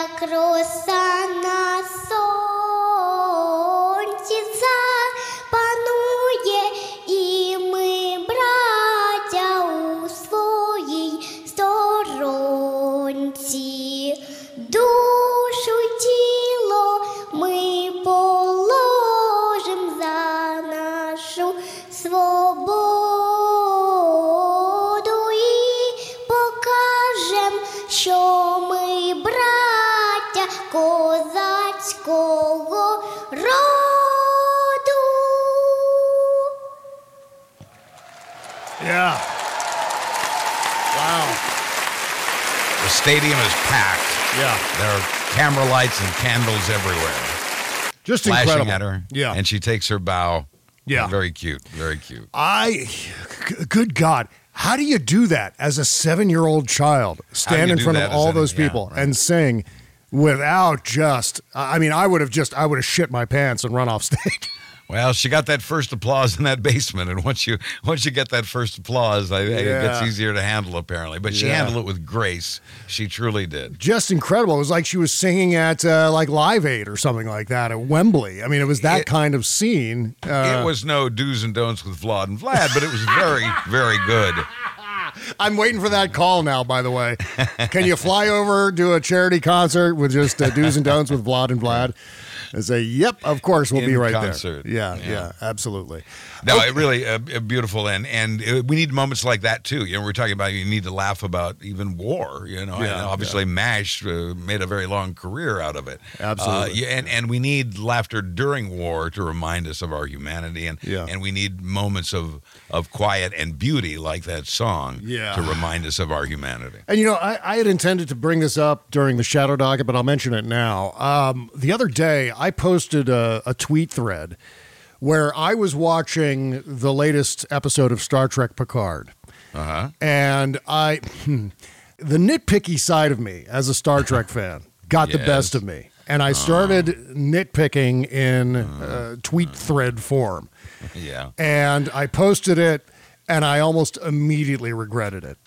як роса на сонці запанує, і ми, браття, у своїй сторонці. Душу й тіло ми положим за нашу свободу і покажем, що stadium is packed. Yeah. There are camera lights and candles everywhere. Just flashing incredible. at her. Yeah. And she takes her bow. Yeah. Very cute. Very cute. I, good God, how do you do that as a seven-year-old child? Stand in front of all an- those yeah, people right. and sing without just. I mean, I would have just, I would have shit my pants and run off stage. Well, she got that first applause in that basement, and once you once you get that first applause, I, it gets easier to handle apparently. But she Yeah. handled it with grace. She truly did. just incredible. It was like she was singing at uh, like Live Aid or something like that at Wembley. I mean, it was that kind of scene. Uh, it was no do's and don'ts with Vlod and Vlad, but it was very, very good. I'm waiting for that call now. By the way, can you fly over do a charity concert with just uh, do's and don'ts with Vlod and Vlad? And say, "Yep, of course, we'll In be right concert. there." Yeah, yeah, Yeah. absolutely. No, it really uh, uh, beautiful, and and uh, we need moments like that too. You know, we're talking about you need to laugh about even war. You know, Yeah, and obviously Mash uh, made a very long career out of it. Absolutely. Uh, yeah, and and we need laughter during war to remind us of our humanity, and Yeah. and we need moments of of quiet and beauty like that song. Yeah. to remind us of our humanity. And you know, I, I had intended to bring this up during the Shadow Docket, but I'll mention it now. Um, the other day, I posted a, a tweet thread where I was watching the latest episode of Star Trek Picard. Uh huh. And I, the nitpicky side of me as a Star Trek fan got the best of me. And I started nitpicking in uh, tweet thread form. Yeah. And I posted it and I almost immediately regretted it.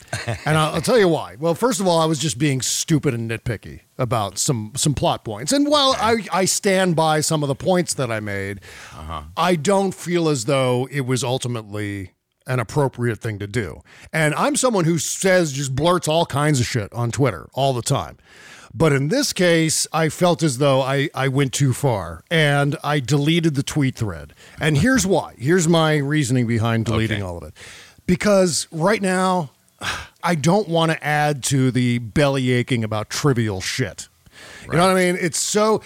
And I'll, I'll tell you why. Well, first of all, I was just being stupid and nitpicky about some some plot points. And while I, I stand by some of the points that I made, uh-huh. I don't feel as though it was ultimately an appropriate thing to do. And I'm someone who says just blurts all kinds of shit on Twitter all the time. But in this case, I felt as though I, I went too far and I deleted the tweet thread. And here's why. Here's my reasoning behind deleting all of it. Because right now, I don't want to add to the belly aching about trivial shit. You know what I mean? It's so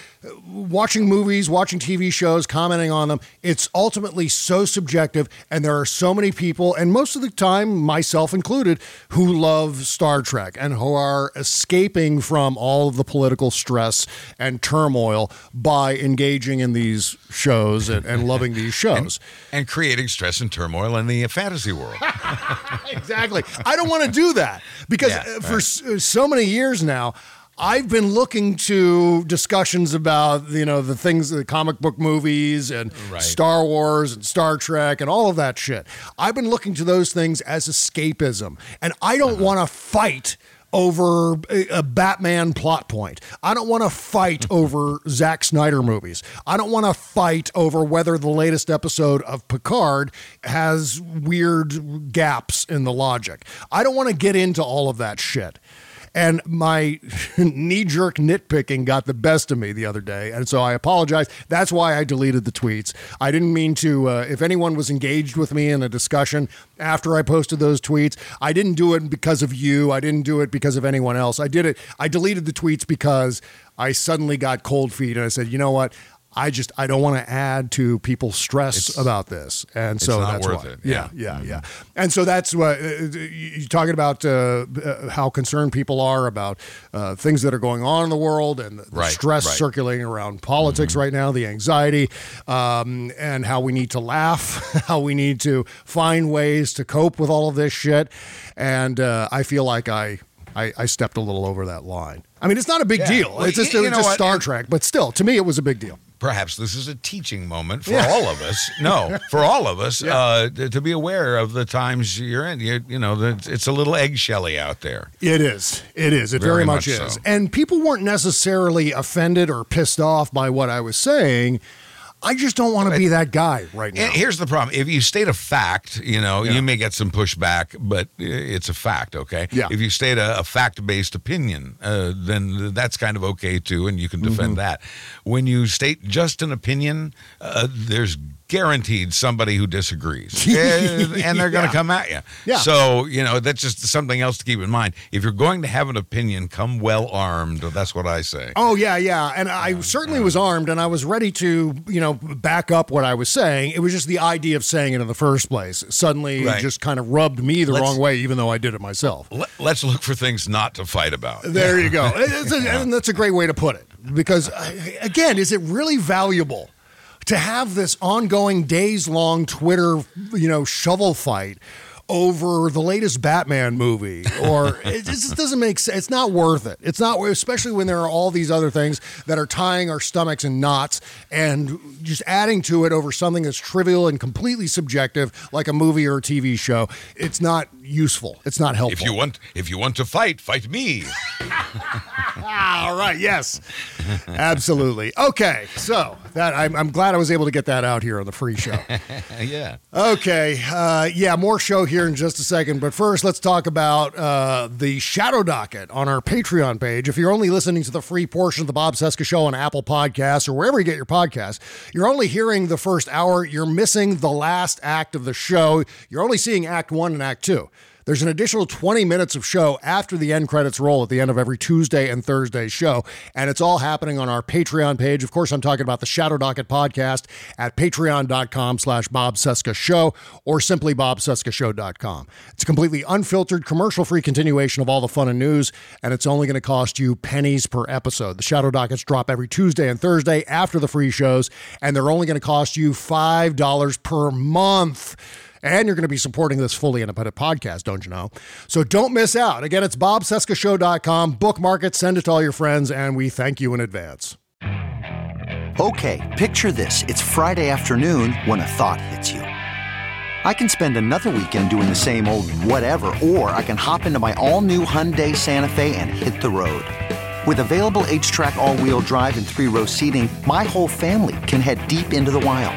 watching movies, watching TV shows, commenting on them, it's ultimately so subjective. And there are so many people, and most of the time, myself included, who love Star Trek and who are escaping from all of the political stress and turmoil by engaging in these shows and, and loving these shows. And creating stress and turmoil in the fantasy world. exactly. I don't want to do that because Yeah, uh, for right. uh, so many years now, I've been looking to discussions about you know the things, the comic book movies and Right. Star Wars and Star Trek and all of that shit. I've been looking to those things as escapism, and I don't Uh-huh. want to fight over a, a Batman plot point. I don't want to fight over Zack Snyder movies. I don't want to fight over whether the latest episode of Picard has weird gaps in the logic. I don't want to get into all of that shit. And my knee jerk nitpicking got the best of me the other day. And so I apologize. That's why I deleted the tweets. I didn't mean to, uh, if anyone was engaged with me in a discussion after I posted those tweets, I didn't do it because of you. I didn't do it because of anyone else. I did it, I deleted the tweets because I suddenly got cold feet and I said, you know what? I just I don't want to add to people's stress It's- about this, and it's so that's worth why. it. Yeah, Yeah. yeah, yeah. And so that's what uh, you're talking about. Uh, uh, how concerned people are about uh, things that are going on in the world and the, the Right, stress right. circulating around politics right now, the anxiety, um, and how we need to laugh, how we need to find ways to cope with all of this shit. And uh, I feel like I. I, I stepped a little over that line. I mean, it's not a big Yeah. deal. Well, it's just, you- it you was know just? Star Trek, but still, to me, it was a big deal. Perhaps this is a teaching moment for Yeah. all of us. No, for all of us, Yeah. uh, to to be aware of the times you're in. You, you know, that it's a little eggshelly out there. It is. It is. It very, Very much, much is. so. And people weren't necessarily offended or pissed off by what I was saying. I just don't want to be that guy right now. And here's the problem: if you state a fact, you know, Yeah. you may get some pushback, but it's a fact, okay? Yeah. If you state a, a fact-based opinion, uh, then that's kind of okay too, and you can defend Mm-hmm. that. When you state just an opinion, uh, there's guaranteed somebody who disagrees, and, and they're going to Yeah. come at you. Yeah. So you know that's just something else to keep in mind. If you're going to have an opinion, come well armed. That's what I say. Oh yeah, yeah, and I certainly was armed, and I was ready to, you know, back up what I was saying. It was just the idea of saying it in the first place suddenly Right. just kind of rubbed me the Let's- wrong way, even though I did it myself. Let, let's look for things not to fight about. There you go. A- And that's a great way to put it. Because, uh, again, is it really valuable to have this ongoing days long Twitter, you know, shovel fight? Over the latest Batman movie, or it just doesn't make sense. It's not worth it. It's not, especially when there are all these other things that are tying our stomachs in knots and just adding to it over something that's trivial and completely subjective, like a movie or a TV show. It's not useful. It's not helpful. If you want, if you want to fight, fight me. All right. Yes. Absolutely. Okay. So that I'm, I'm glad I was able to get that out here on the free show. yeah. Okay. Uh, yeah. More show here in just a second. But first, let's talk about uh, the Shadow Docket on our Patreon page. If you're only listening to the free portion of the Bob Cesca Show on Apple Podcasts or wherever you get your podcasts, you're only hearing the first hour. You're missing the last act of the show. You're only seeing Act One and Act Two. There's an additional 20 minutes of show after the end credits roll at the end of every Tuesday and Thursday show. And it's all happening on our Patreon page. Of course, I'm talking about the Shadow Docket podcast at patreon.com slash Bob Cesca Show or simply bobcescashow.com. It's a completely unfiltered, commercial-free continuation of all the fun and news, and it's only going to cost you pennies per episode. The Shadow Dockets drop every Tuesday and Thursday after the free shows, and they're only going to cost you $5 per month. And you're going to be supporting this fully independent podcast, don't you know? So don't miss out. Again, it's bobcescashow.com. Bookmark it, send it to all your friends, and we thank you in advance. Okay, picture this. It's Friday afternoon when a thought hits you. I can spend another weekend doing the same old whatever, or I can hop into my all new Hyundai Santa Fe and hit the road. With available HTRAC, all wheel drive, and three row seating, my whole family can head deep into the wild.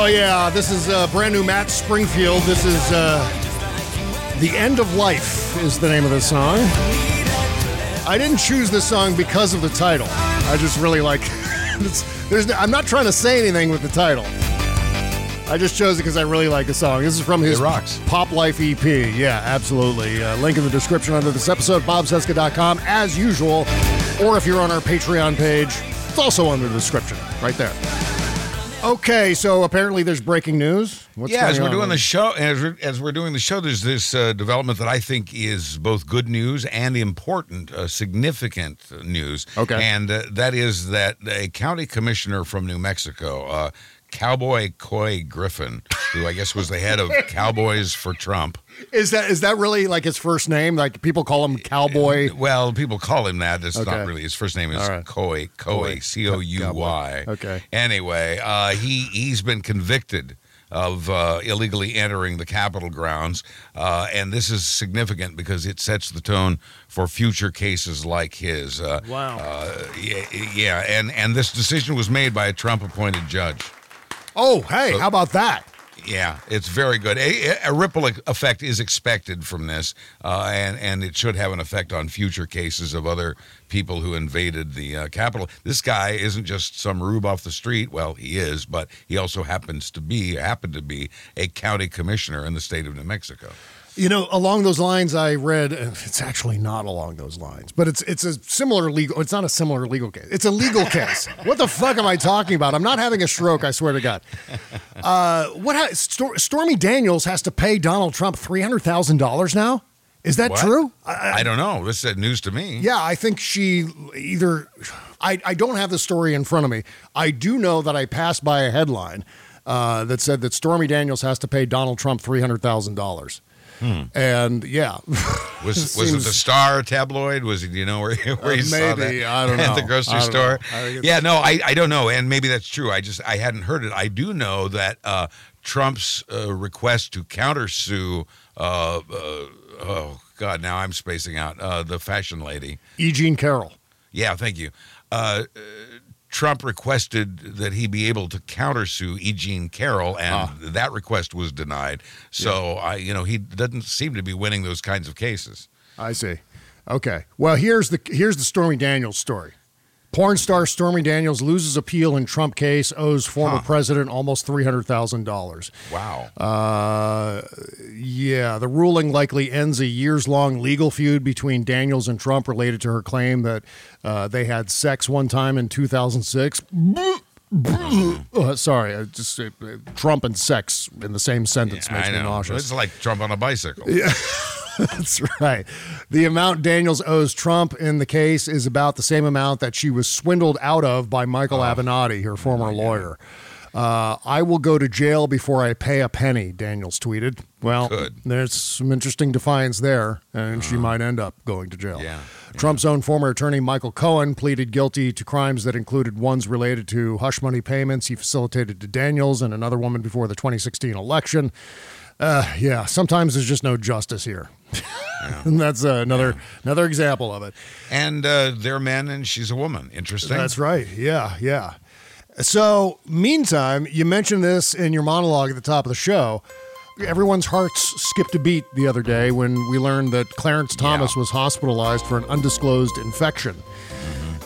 Oh, yeah, this is uh, brand new Matt Springfield. This is uh, The End of Life, is the name of this song. I didn't choose this song because of the title. I just really like. it's, there's, I'm not trying to say anything with the title. I just chose it because I really like the song. This is from his rocks. Pop Life EP. Yeah, absolutely. Uh, link in the description under this episode, bobcesca.com, as usual. Or if you're on our Patreon page, it's also under the description, right there. Okay, so apparently there's breaking news. What's yeah, as we're doing the show, as we're, as we're doing the show, there's this uh, development that I think is both good news and important, uh, significant uh, news. Okay. and uh, that is that a county commissioner from New Mexico, uh, Cowboy Couy Griffin, who I guess was the head of Cowboys for Trump. Is that is that really like his first name? Like people call him Cowboy. Well, people call him that. It's Okay. not really. His first name is right. Couy. Couy. C O U Y. Okay. Anyway, uh, he he's been convicted of uh, illegally entering the Capitol grounds, uh, and this is significant because it sets the tone for future cases like his. Uh, Wow. Uh, yeah, yeah, and and this decision was made by a Trump-appointed judge. Oh, hey, So- how about that? Yeah, it's very good. A, a ripple effect is expected from this, uh, and and it should have an effect on future cases of other people who invaded the uh, Capitol. This guy isn't just some rube off the street. Well, he is, but he also happens to be happened to be a county commissioner in the state of New Mexico. You know, along those lines, I read. uh, It's actually not along those lines, but it's it's a similar legal. It's not a similar legal case. It's a legal case. What the fuck am I talking about? I'm not having a stroke. I swear to God. Uh, what? Ha- Stor- Stormy Daniels has to pay Donald Trump three hundred thousand dollars now. Is that What? true? I, don't know. This is news to me. Yeah, I think she either. I, I don't have the story in front of me. I do know that I passed by a headline uh, that said that Stormy Daniels has to pay Donald Trump three hundred thousand dollars. And yeah, Was It was it the Star tabloid? Was it you know where where Uh, you saw maybe. that I don't at know. the grocery store? know. I think it's- Yeah, no, I, I don't know, and maybe that's true. I just I hadn't heard it. I do know that uh, Trump's uh, request to countersue. Uh, uh, oh God, now I'm spacing out. Uh, the fashion lady. E. Jean Carroll. Yeah, thank you. Trump requested that he be able to countersue E. Jean Carroll, and Ah. that request was denied. So I, you know, he doesn't seem to be winning those kinds of cases. I see. Okay. Well, here's the here's the Stormy Daniels story. Porn star Stormy Daniels loses appeal in Trump case, owes former Huh. president almost three hundred thousand dollars. Wow. Uh, yeah, the ruling likely ends a years long legal feud between Daniels and Trump related to her claim that uh, they had sex one time in 2006. Uh, sorry, I just uh, Trump and sex in the same sentence makes I me nauseous. It's like Trump on a bicycle. Yeah. That's right. The amount Daniels owes Trump in the case is about the same amount that she was swindled out of by Michael Avenatti, her former lawyer. Uh, I will go to jail before I pay a penny, Daniels tweeted. Well, there's some interesting defiance there, and she might end up going to jail. Yeah. Trump's own former attorney, Michael Cohen, pleaded guilty to crimes that included ones related to hush money payments he facilitated to Daniels and another woman before the 2016 election. Uh, yeah, sometimes there's just no justice here. and that's uh, another another example of it. And uh, they're men, and she's a woman. Interesting. That's right. Yeah, yeah. So, meantime, you mentioned this in your monologue at the top of the show. Everyone's hearts skipped a beat the other day when we learned that Clarence Thomas was hospitalized for an undisclosed infection.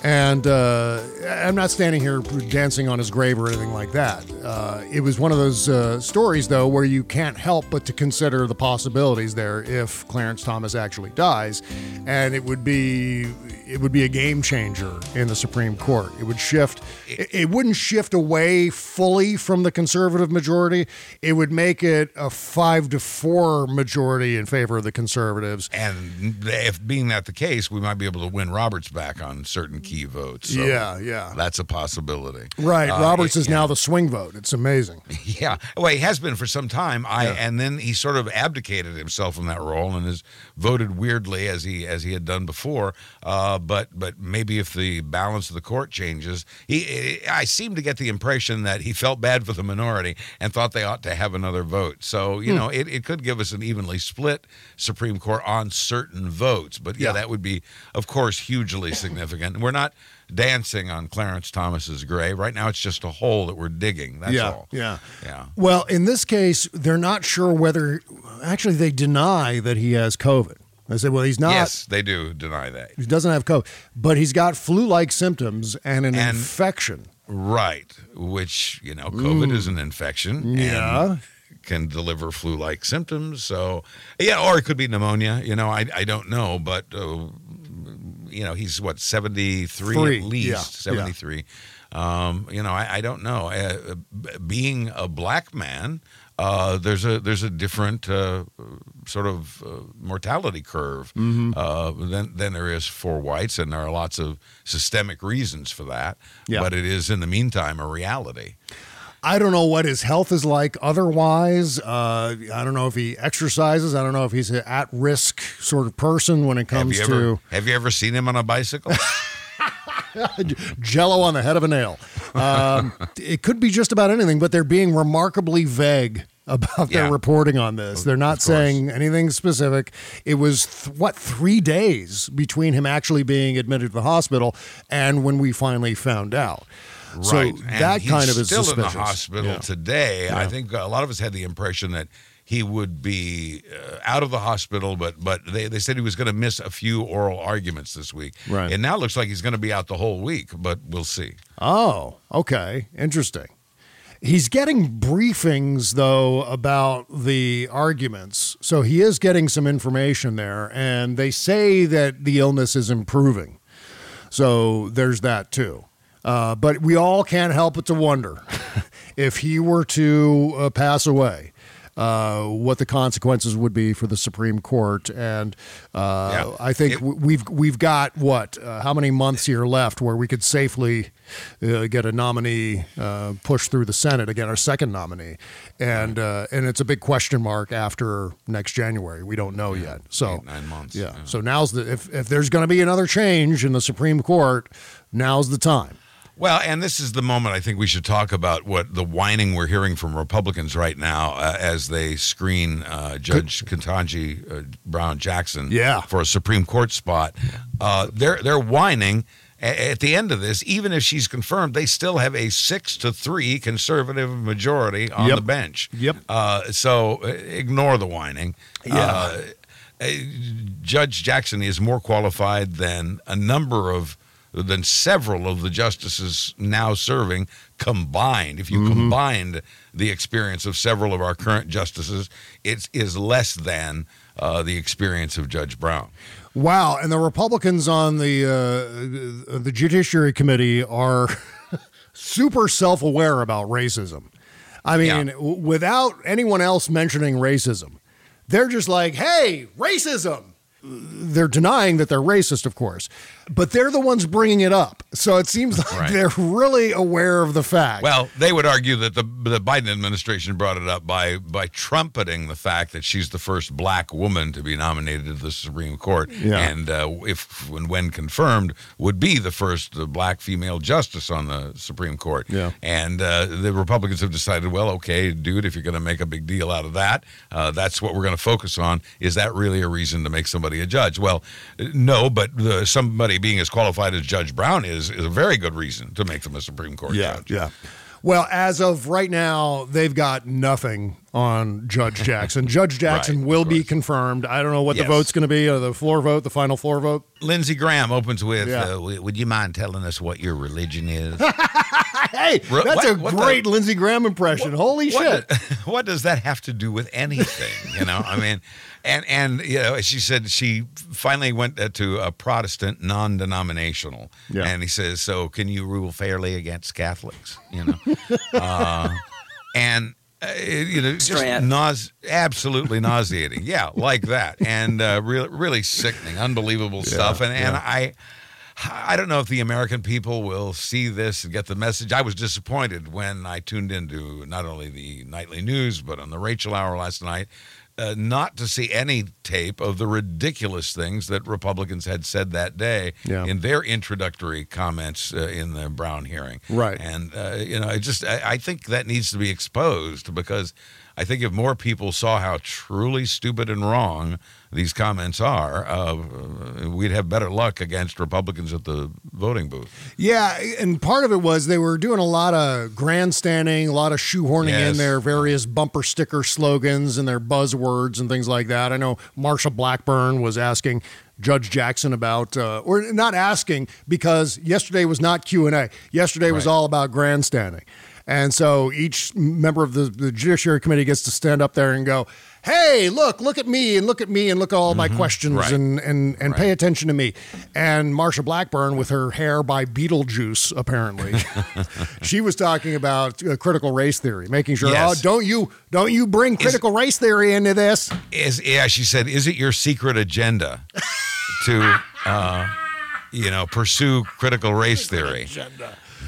And uh, I'm not standing here dancing on his grave or anything like that. Uh, it was one of those uh, stories, though, where you can't help but to consider the possibilities there if Clarence Thomas actually dies, and it would be it would be a game changer in the Supreme Court. It would shift. It, it wouldn't shift away fully from the conservative majority. It would make it a five to four majority in favor of the conservatives. And if being that the case, we might be able to win Roberts back on certain key votes. So Yeah, yeah. That's a possibility. Right. Uh, Roberts it- is now the swing vote. It's amazing. Yeah, well, he has been for some time. I Yeah. and then he sort of abdicated himself from that role and has voted weirdly as he as he had done before. Uh, but but maybe if the balance of the court changes, he I seem to get the impression that he felt bad for the minority and thought they ought to have another vote. So you Hmm. know, it, it could give us an evenly split Supreme Court on certain votes. But yeah, Yeah. that would be, of course, hugely significant. We're not dancing on Clarence Thomas's grave right now. It's just a hole that we're digging. That's yeah, all. yeah. Yeah. Well, in this case, they're not sure whether. Actually, they deny that he has COVID. They said, well, he's not. Yes, they do deny that. He doesn't have COVID, but he's got flu-like symptoms and an And- infection. Right, which, you know, COVID Mm. is an infection. Yeah. And can deliver flu like symptoms. So, yeah, or it could be pneumonia. You know, I, I don't know, but, uh, you know, he's what, 73 Three, at least, yeah, 73. Um, you know, I, I don't know. Uh, being a black man, uh, there's a there's a different uh, sort of uh, mortality curve Mhm. uh, than than there is for whites, and there are lots of systemic reasons for that. Yeah. But it is in the meantime a reality. I don't know what his health is like otherwise. Uh, I don't know if he exercises. I don't know if he's an at risk sort of person when it Have comes you to ever have you ever seen him on a bicycle? jello on the head of a nail. Um, it could be just about anything, but they're being remarkably vague about Yeah. their reporting on this. They're not saying anything specific. It was th- what three days between him actually being admitted to the hospital and when we finally found out. So right. And that kind of is still suspicious. in the hospital Yeah. today. I think a lot of us had the impression that he would be uh, out of the hospital, but but they, they said he was going to miss a few oral arguments this week. Right. And now it looks like he's going to be out the whole week, but we'll see. Oh, okay. Interesting. He's getting briefings, though, about the arguments. So he is getting some information there, and they say that the illness is improving. So there's that, too. Uh, but we all can't help but to wonder if he were to uh, pass away. Uh, what the consequences would be for the Supreme Court, and uh, I think w we've we've got what uh, how many months here left where we could safely uh, get a nominee uh, pushed through the Senate again, our second nominee, and uh, and it's a big question mark after next January. We don't know yet. So Eight, nine months. yeah. So now's the if if there's going to be another change in the Supreme Court, now's the time. Well, and this is the moment I think we should talk about what the whining we're hearing from Republicans right now uh, as they screen uh, Judge Ketanji uh, Brown Jackson Yeah. for a Supreme Court spot. Uh, they're they're whining. At the end of this, even if she's confirmed, they still have a six to three conservative majority on Yep. the bench. Yep. Uh, so uh, ignore the whining. Yeah. Uh, uh, Judge Jackson is more qualified than a number of than several of the justices now serving combined. If you Mm-hmm. combined the experience of several of our current justices, it is less than uh, the experience of Judge Brown. Wow, and the Republicans on the uh, the Judiciary Committee are super self-aware about racism. I mean, Yeah. w- without anyone else mentioning racism, they're just like, "Hey, racism." They're denying that they're racist, of course, but they're the ones bringing it up. So it seems like Right. they're really aware of the fact. Well, they would argue that the the Biden administration brought it up by by trumpeting the fact that she's the first black woman to be nominated to the Supreme Court, Yeah. and uh, if when when confirmed, would be the first uh, black female justice on the Supreme Court. Yeah. And uh, the Republicans have decided, well, okay, dude, if you're going to make a big deal out of that, uh, that's what we're going to focus on. Is that really a reason to make somebody a judge? Well, uh, no, but the, somebody being as qualified as Judge Brown is is a very good reason to make them a Supreme Court judge. Yeah. Well, as of right now, they've got nothing on Judge Jackson. Judge Jackson Right, will be confirmed. I don't know what Yes. the vote's going to be, or the floor vote, the final floor vote. Lindsey Graham opens with, Yeah. uh, "Would you mind telling us what your religion is?" Hey, that's what- a what great the- Lindsey Graham impression. Holy shit. what does that have to do with anything? You know, I mean, and and you know, she said she finally went uh, to a Protestant, non-denominational, Yeah. and he says, "So can you rule fairly against Catholics?" You know, uh, and. Uh, you know, just nause, absolutely nauseating. Yeah, like that, and uh, really, really sickening, unbelievable stuff. And and I, I don't know if the American people will see this and get the message. I was disappointed when I tuned into not only the nightly news but on the Rachel Hour last night, uh, not to see any tape of the ridiculous things that Republicans had said that day Yeah. in their introductory comments uh, in the Brown hearing. Right. And uh, you know, I just I, I think that needs to be exposed because I think if more people saw how truly stupid and wrong these comments are, uh, we'd have better luck against Republicans at the voting booth. Yeah, and part of it was they were doing a lot of grandstanding, a lot of shoehorning in their various bumper sticker slogans and their buzzwords and things like that. I know Marsha Blackburn was asking Judge Jackson about, uh, or not asking because yesterday was not Q and A. Yesterday was all about grandstanding, and so each member of the, the Judiciary Committee gets to stand up there and go. Hey, look, look at me and look at me and look at all my questions Right. and and and pay attention to me. And Marsha Blackburn, with her hair by Beetlejuice, apparently, she was talking about uh, critical race theory, making sure, Yes. oh, don't you don't you bring critical race theory into this? Is yeah, she said, is it your secret agenda to, uh, you know, pursue critical race theory?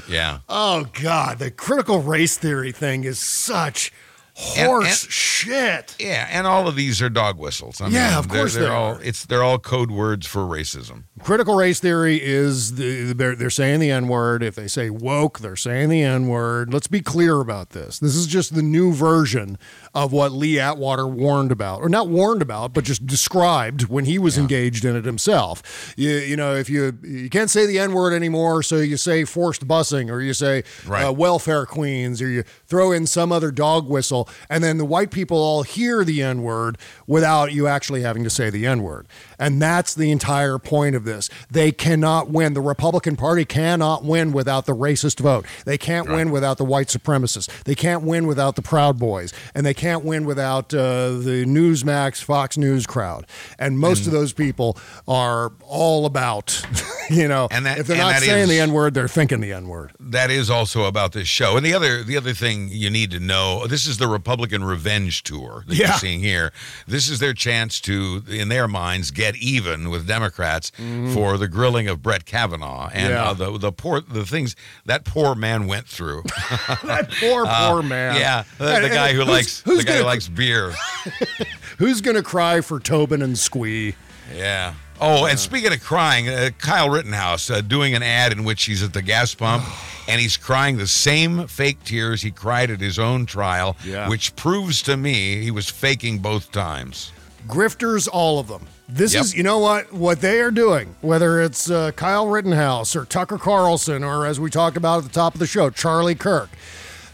Yeah. Oh God, the critical race theory thing is such horse and- shit. Yeah, and all of these are dog whistles. I Yeah, mean, of they're- course they're they all are. it's they're all code words for racism. Critical race theory is the, they're, they're saying the N word. If they say woke, they're saying the N word. Let's be clear about this. This is just the new version of what Lee Atwater warned about, or not warned about, but just described when he was engaged in it himself. You, you know, if you you can't say the N word anymore, so you say forced busing, or you say Right. uh, welfare queens, or you throw in some other dog whistle, and then the white people all hear the N word without you actually having to say the N word. And that's the entire point of this. They cannot win. The Republican Party cannot win without the racist vote. They can't win without the white supremacists. They can't win without the Proud Boys. And they can't win without uh, the Newsmax, Fox News crowd. And most of those people are all about, you know, And that- if they're and not saying is- the N word, they're thinking the N word. That is also about this show. And the other the other thing you need to know, this is the Republican revenge tour that Yeah. you're seeing here. This is their chance to, in their minds, get even with Democrats for the grilling of Brett Kavanaugh and Mm-hmm. Yeah. uh, the the poor the things that poor man went through. that poor, Uh, poor man. Yeah, the, And- the guy who who's- likes who's the guy who gonna- likes beer. Who's going to cry for Tobin and Squee? Yeah. Oh, and speaking of crying, uh, Kyle Rittenhouse uh, doing an ad in which he's at the gas pump and he's crying the same fake tears he cried at his own trial, Yeah. which proves to me he was faking both times. grifters, all of them. This Yep. is, you know what, what they are doing, whether it's uh, Kyle Rittenhouse or Tucker Carlson, or as we talked about at the top of the show, Charlie Kirk.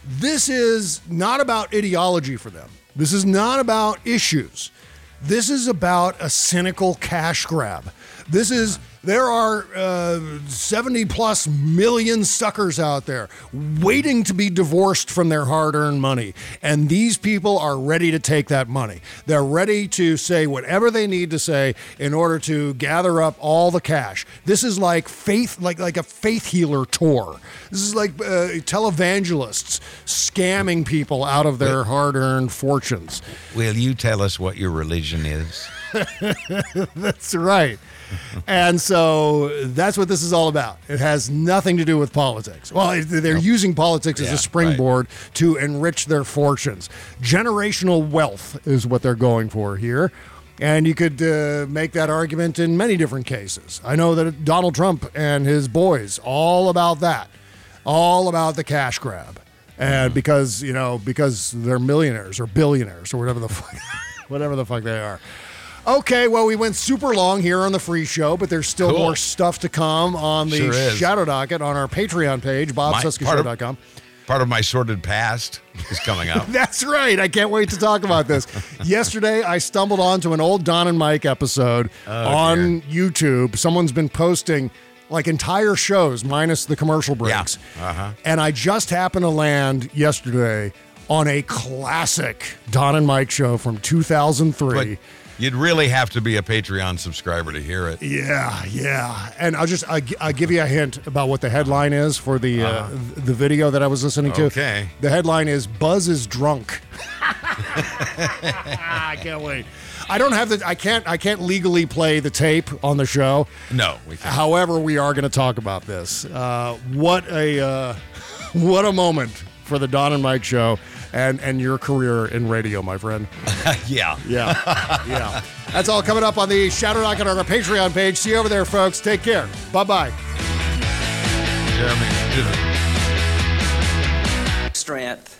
This is not about ideology for them. This is not about issues. This is about a cynical cash grab. This is, there are uh, 70 plus million suckers out there waiting to be divorced from their hard earned money. And these people are ready to take that money. They're ready to say whatever they need to say in order to gather up all the cash. This is like faith, like, like a faith healer tour. This is like uh, televangelists scamming people out of their hard earned fortunes. Will you tell us what your religion is? That's right. And so that's what this is all about. It has nothing to do with politics. Well, they're using politics as a springboard to enrich their fortunes. Generational wealth is what they're going for here. And you could uh, make that argument in many different cases. I know that Donald Trump and his boys, all about that, all about the cash grab. And because, you know, because they're millionaires or billionaires or whatever the fuck, whatever the fuck they are. Okay, well, we went super long here on the free show, but there's still Cool. more stuff to come on the Sure. Shadow Docket on our Patreon page, My- part, of, bobcescashow.com. part of my sordid past is coming up. That's right. I can't wait to talk about this. Yesterday, I stumbled onto an old Don and Mike episode Oh, on YouTube. Someone's been posting like entire shows minus the commercial breaks. Uh-huh. And I just happened to land yesterday on a classic Don and Mike show from 2003. But you'd really have to be a Patreon subscriber to hear it. Yeah, yeah. And I'll just I, will give you a hint about what the headline is for the uh, the video that I was listening to. Uh-huh. Okay. The headline is Buzz is drunk. I can't wait. I don't have the I can't I can't legally play the tape on the show. No, we can't. However, we are going to talk about this. Uh, what a uh, what a moment for the Don and Mike show and and your career in radio, my friend. yeah. Yeah. yeah. That's all coming up on the Shadow Docket on our Patreon page. See you over there, folks. Take care. Bye bye. Jeremy, Strength.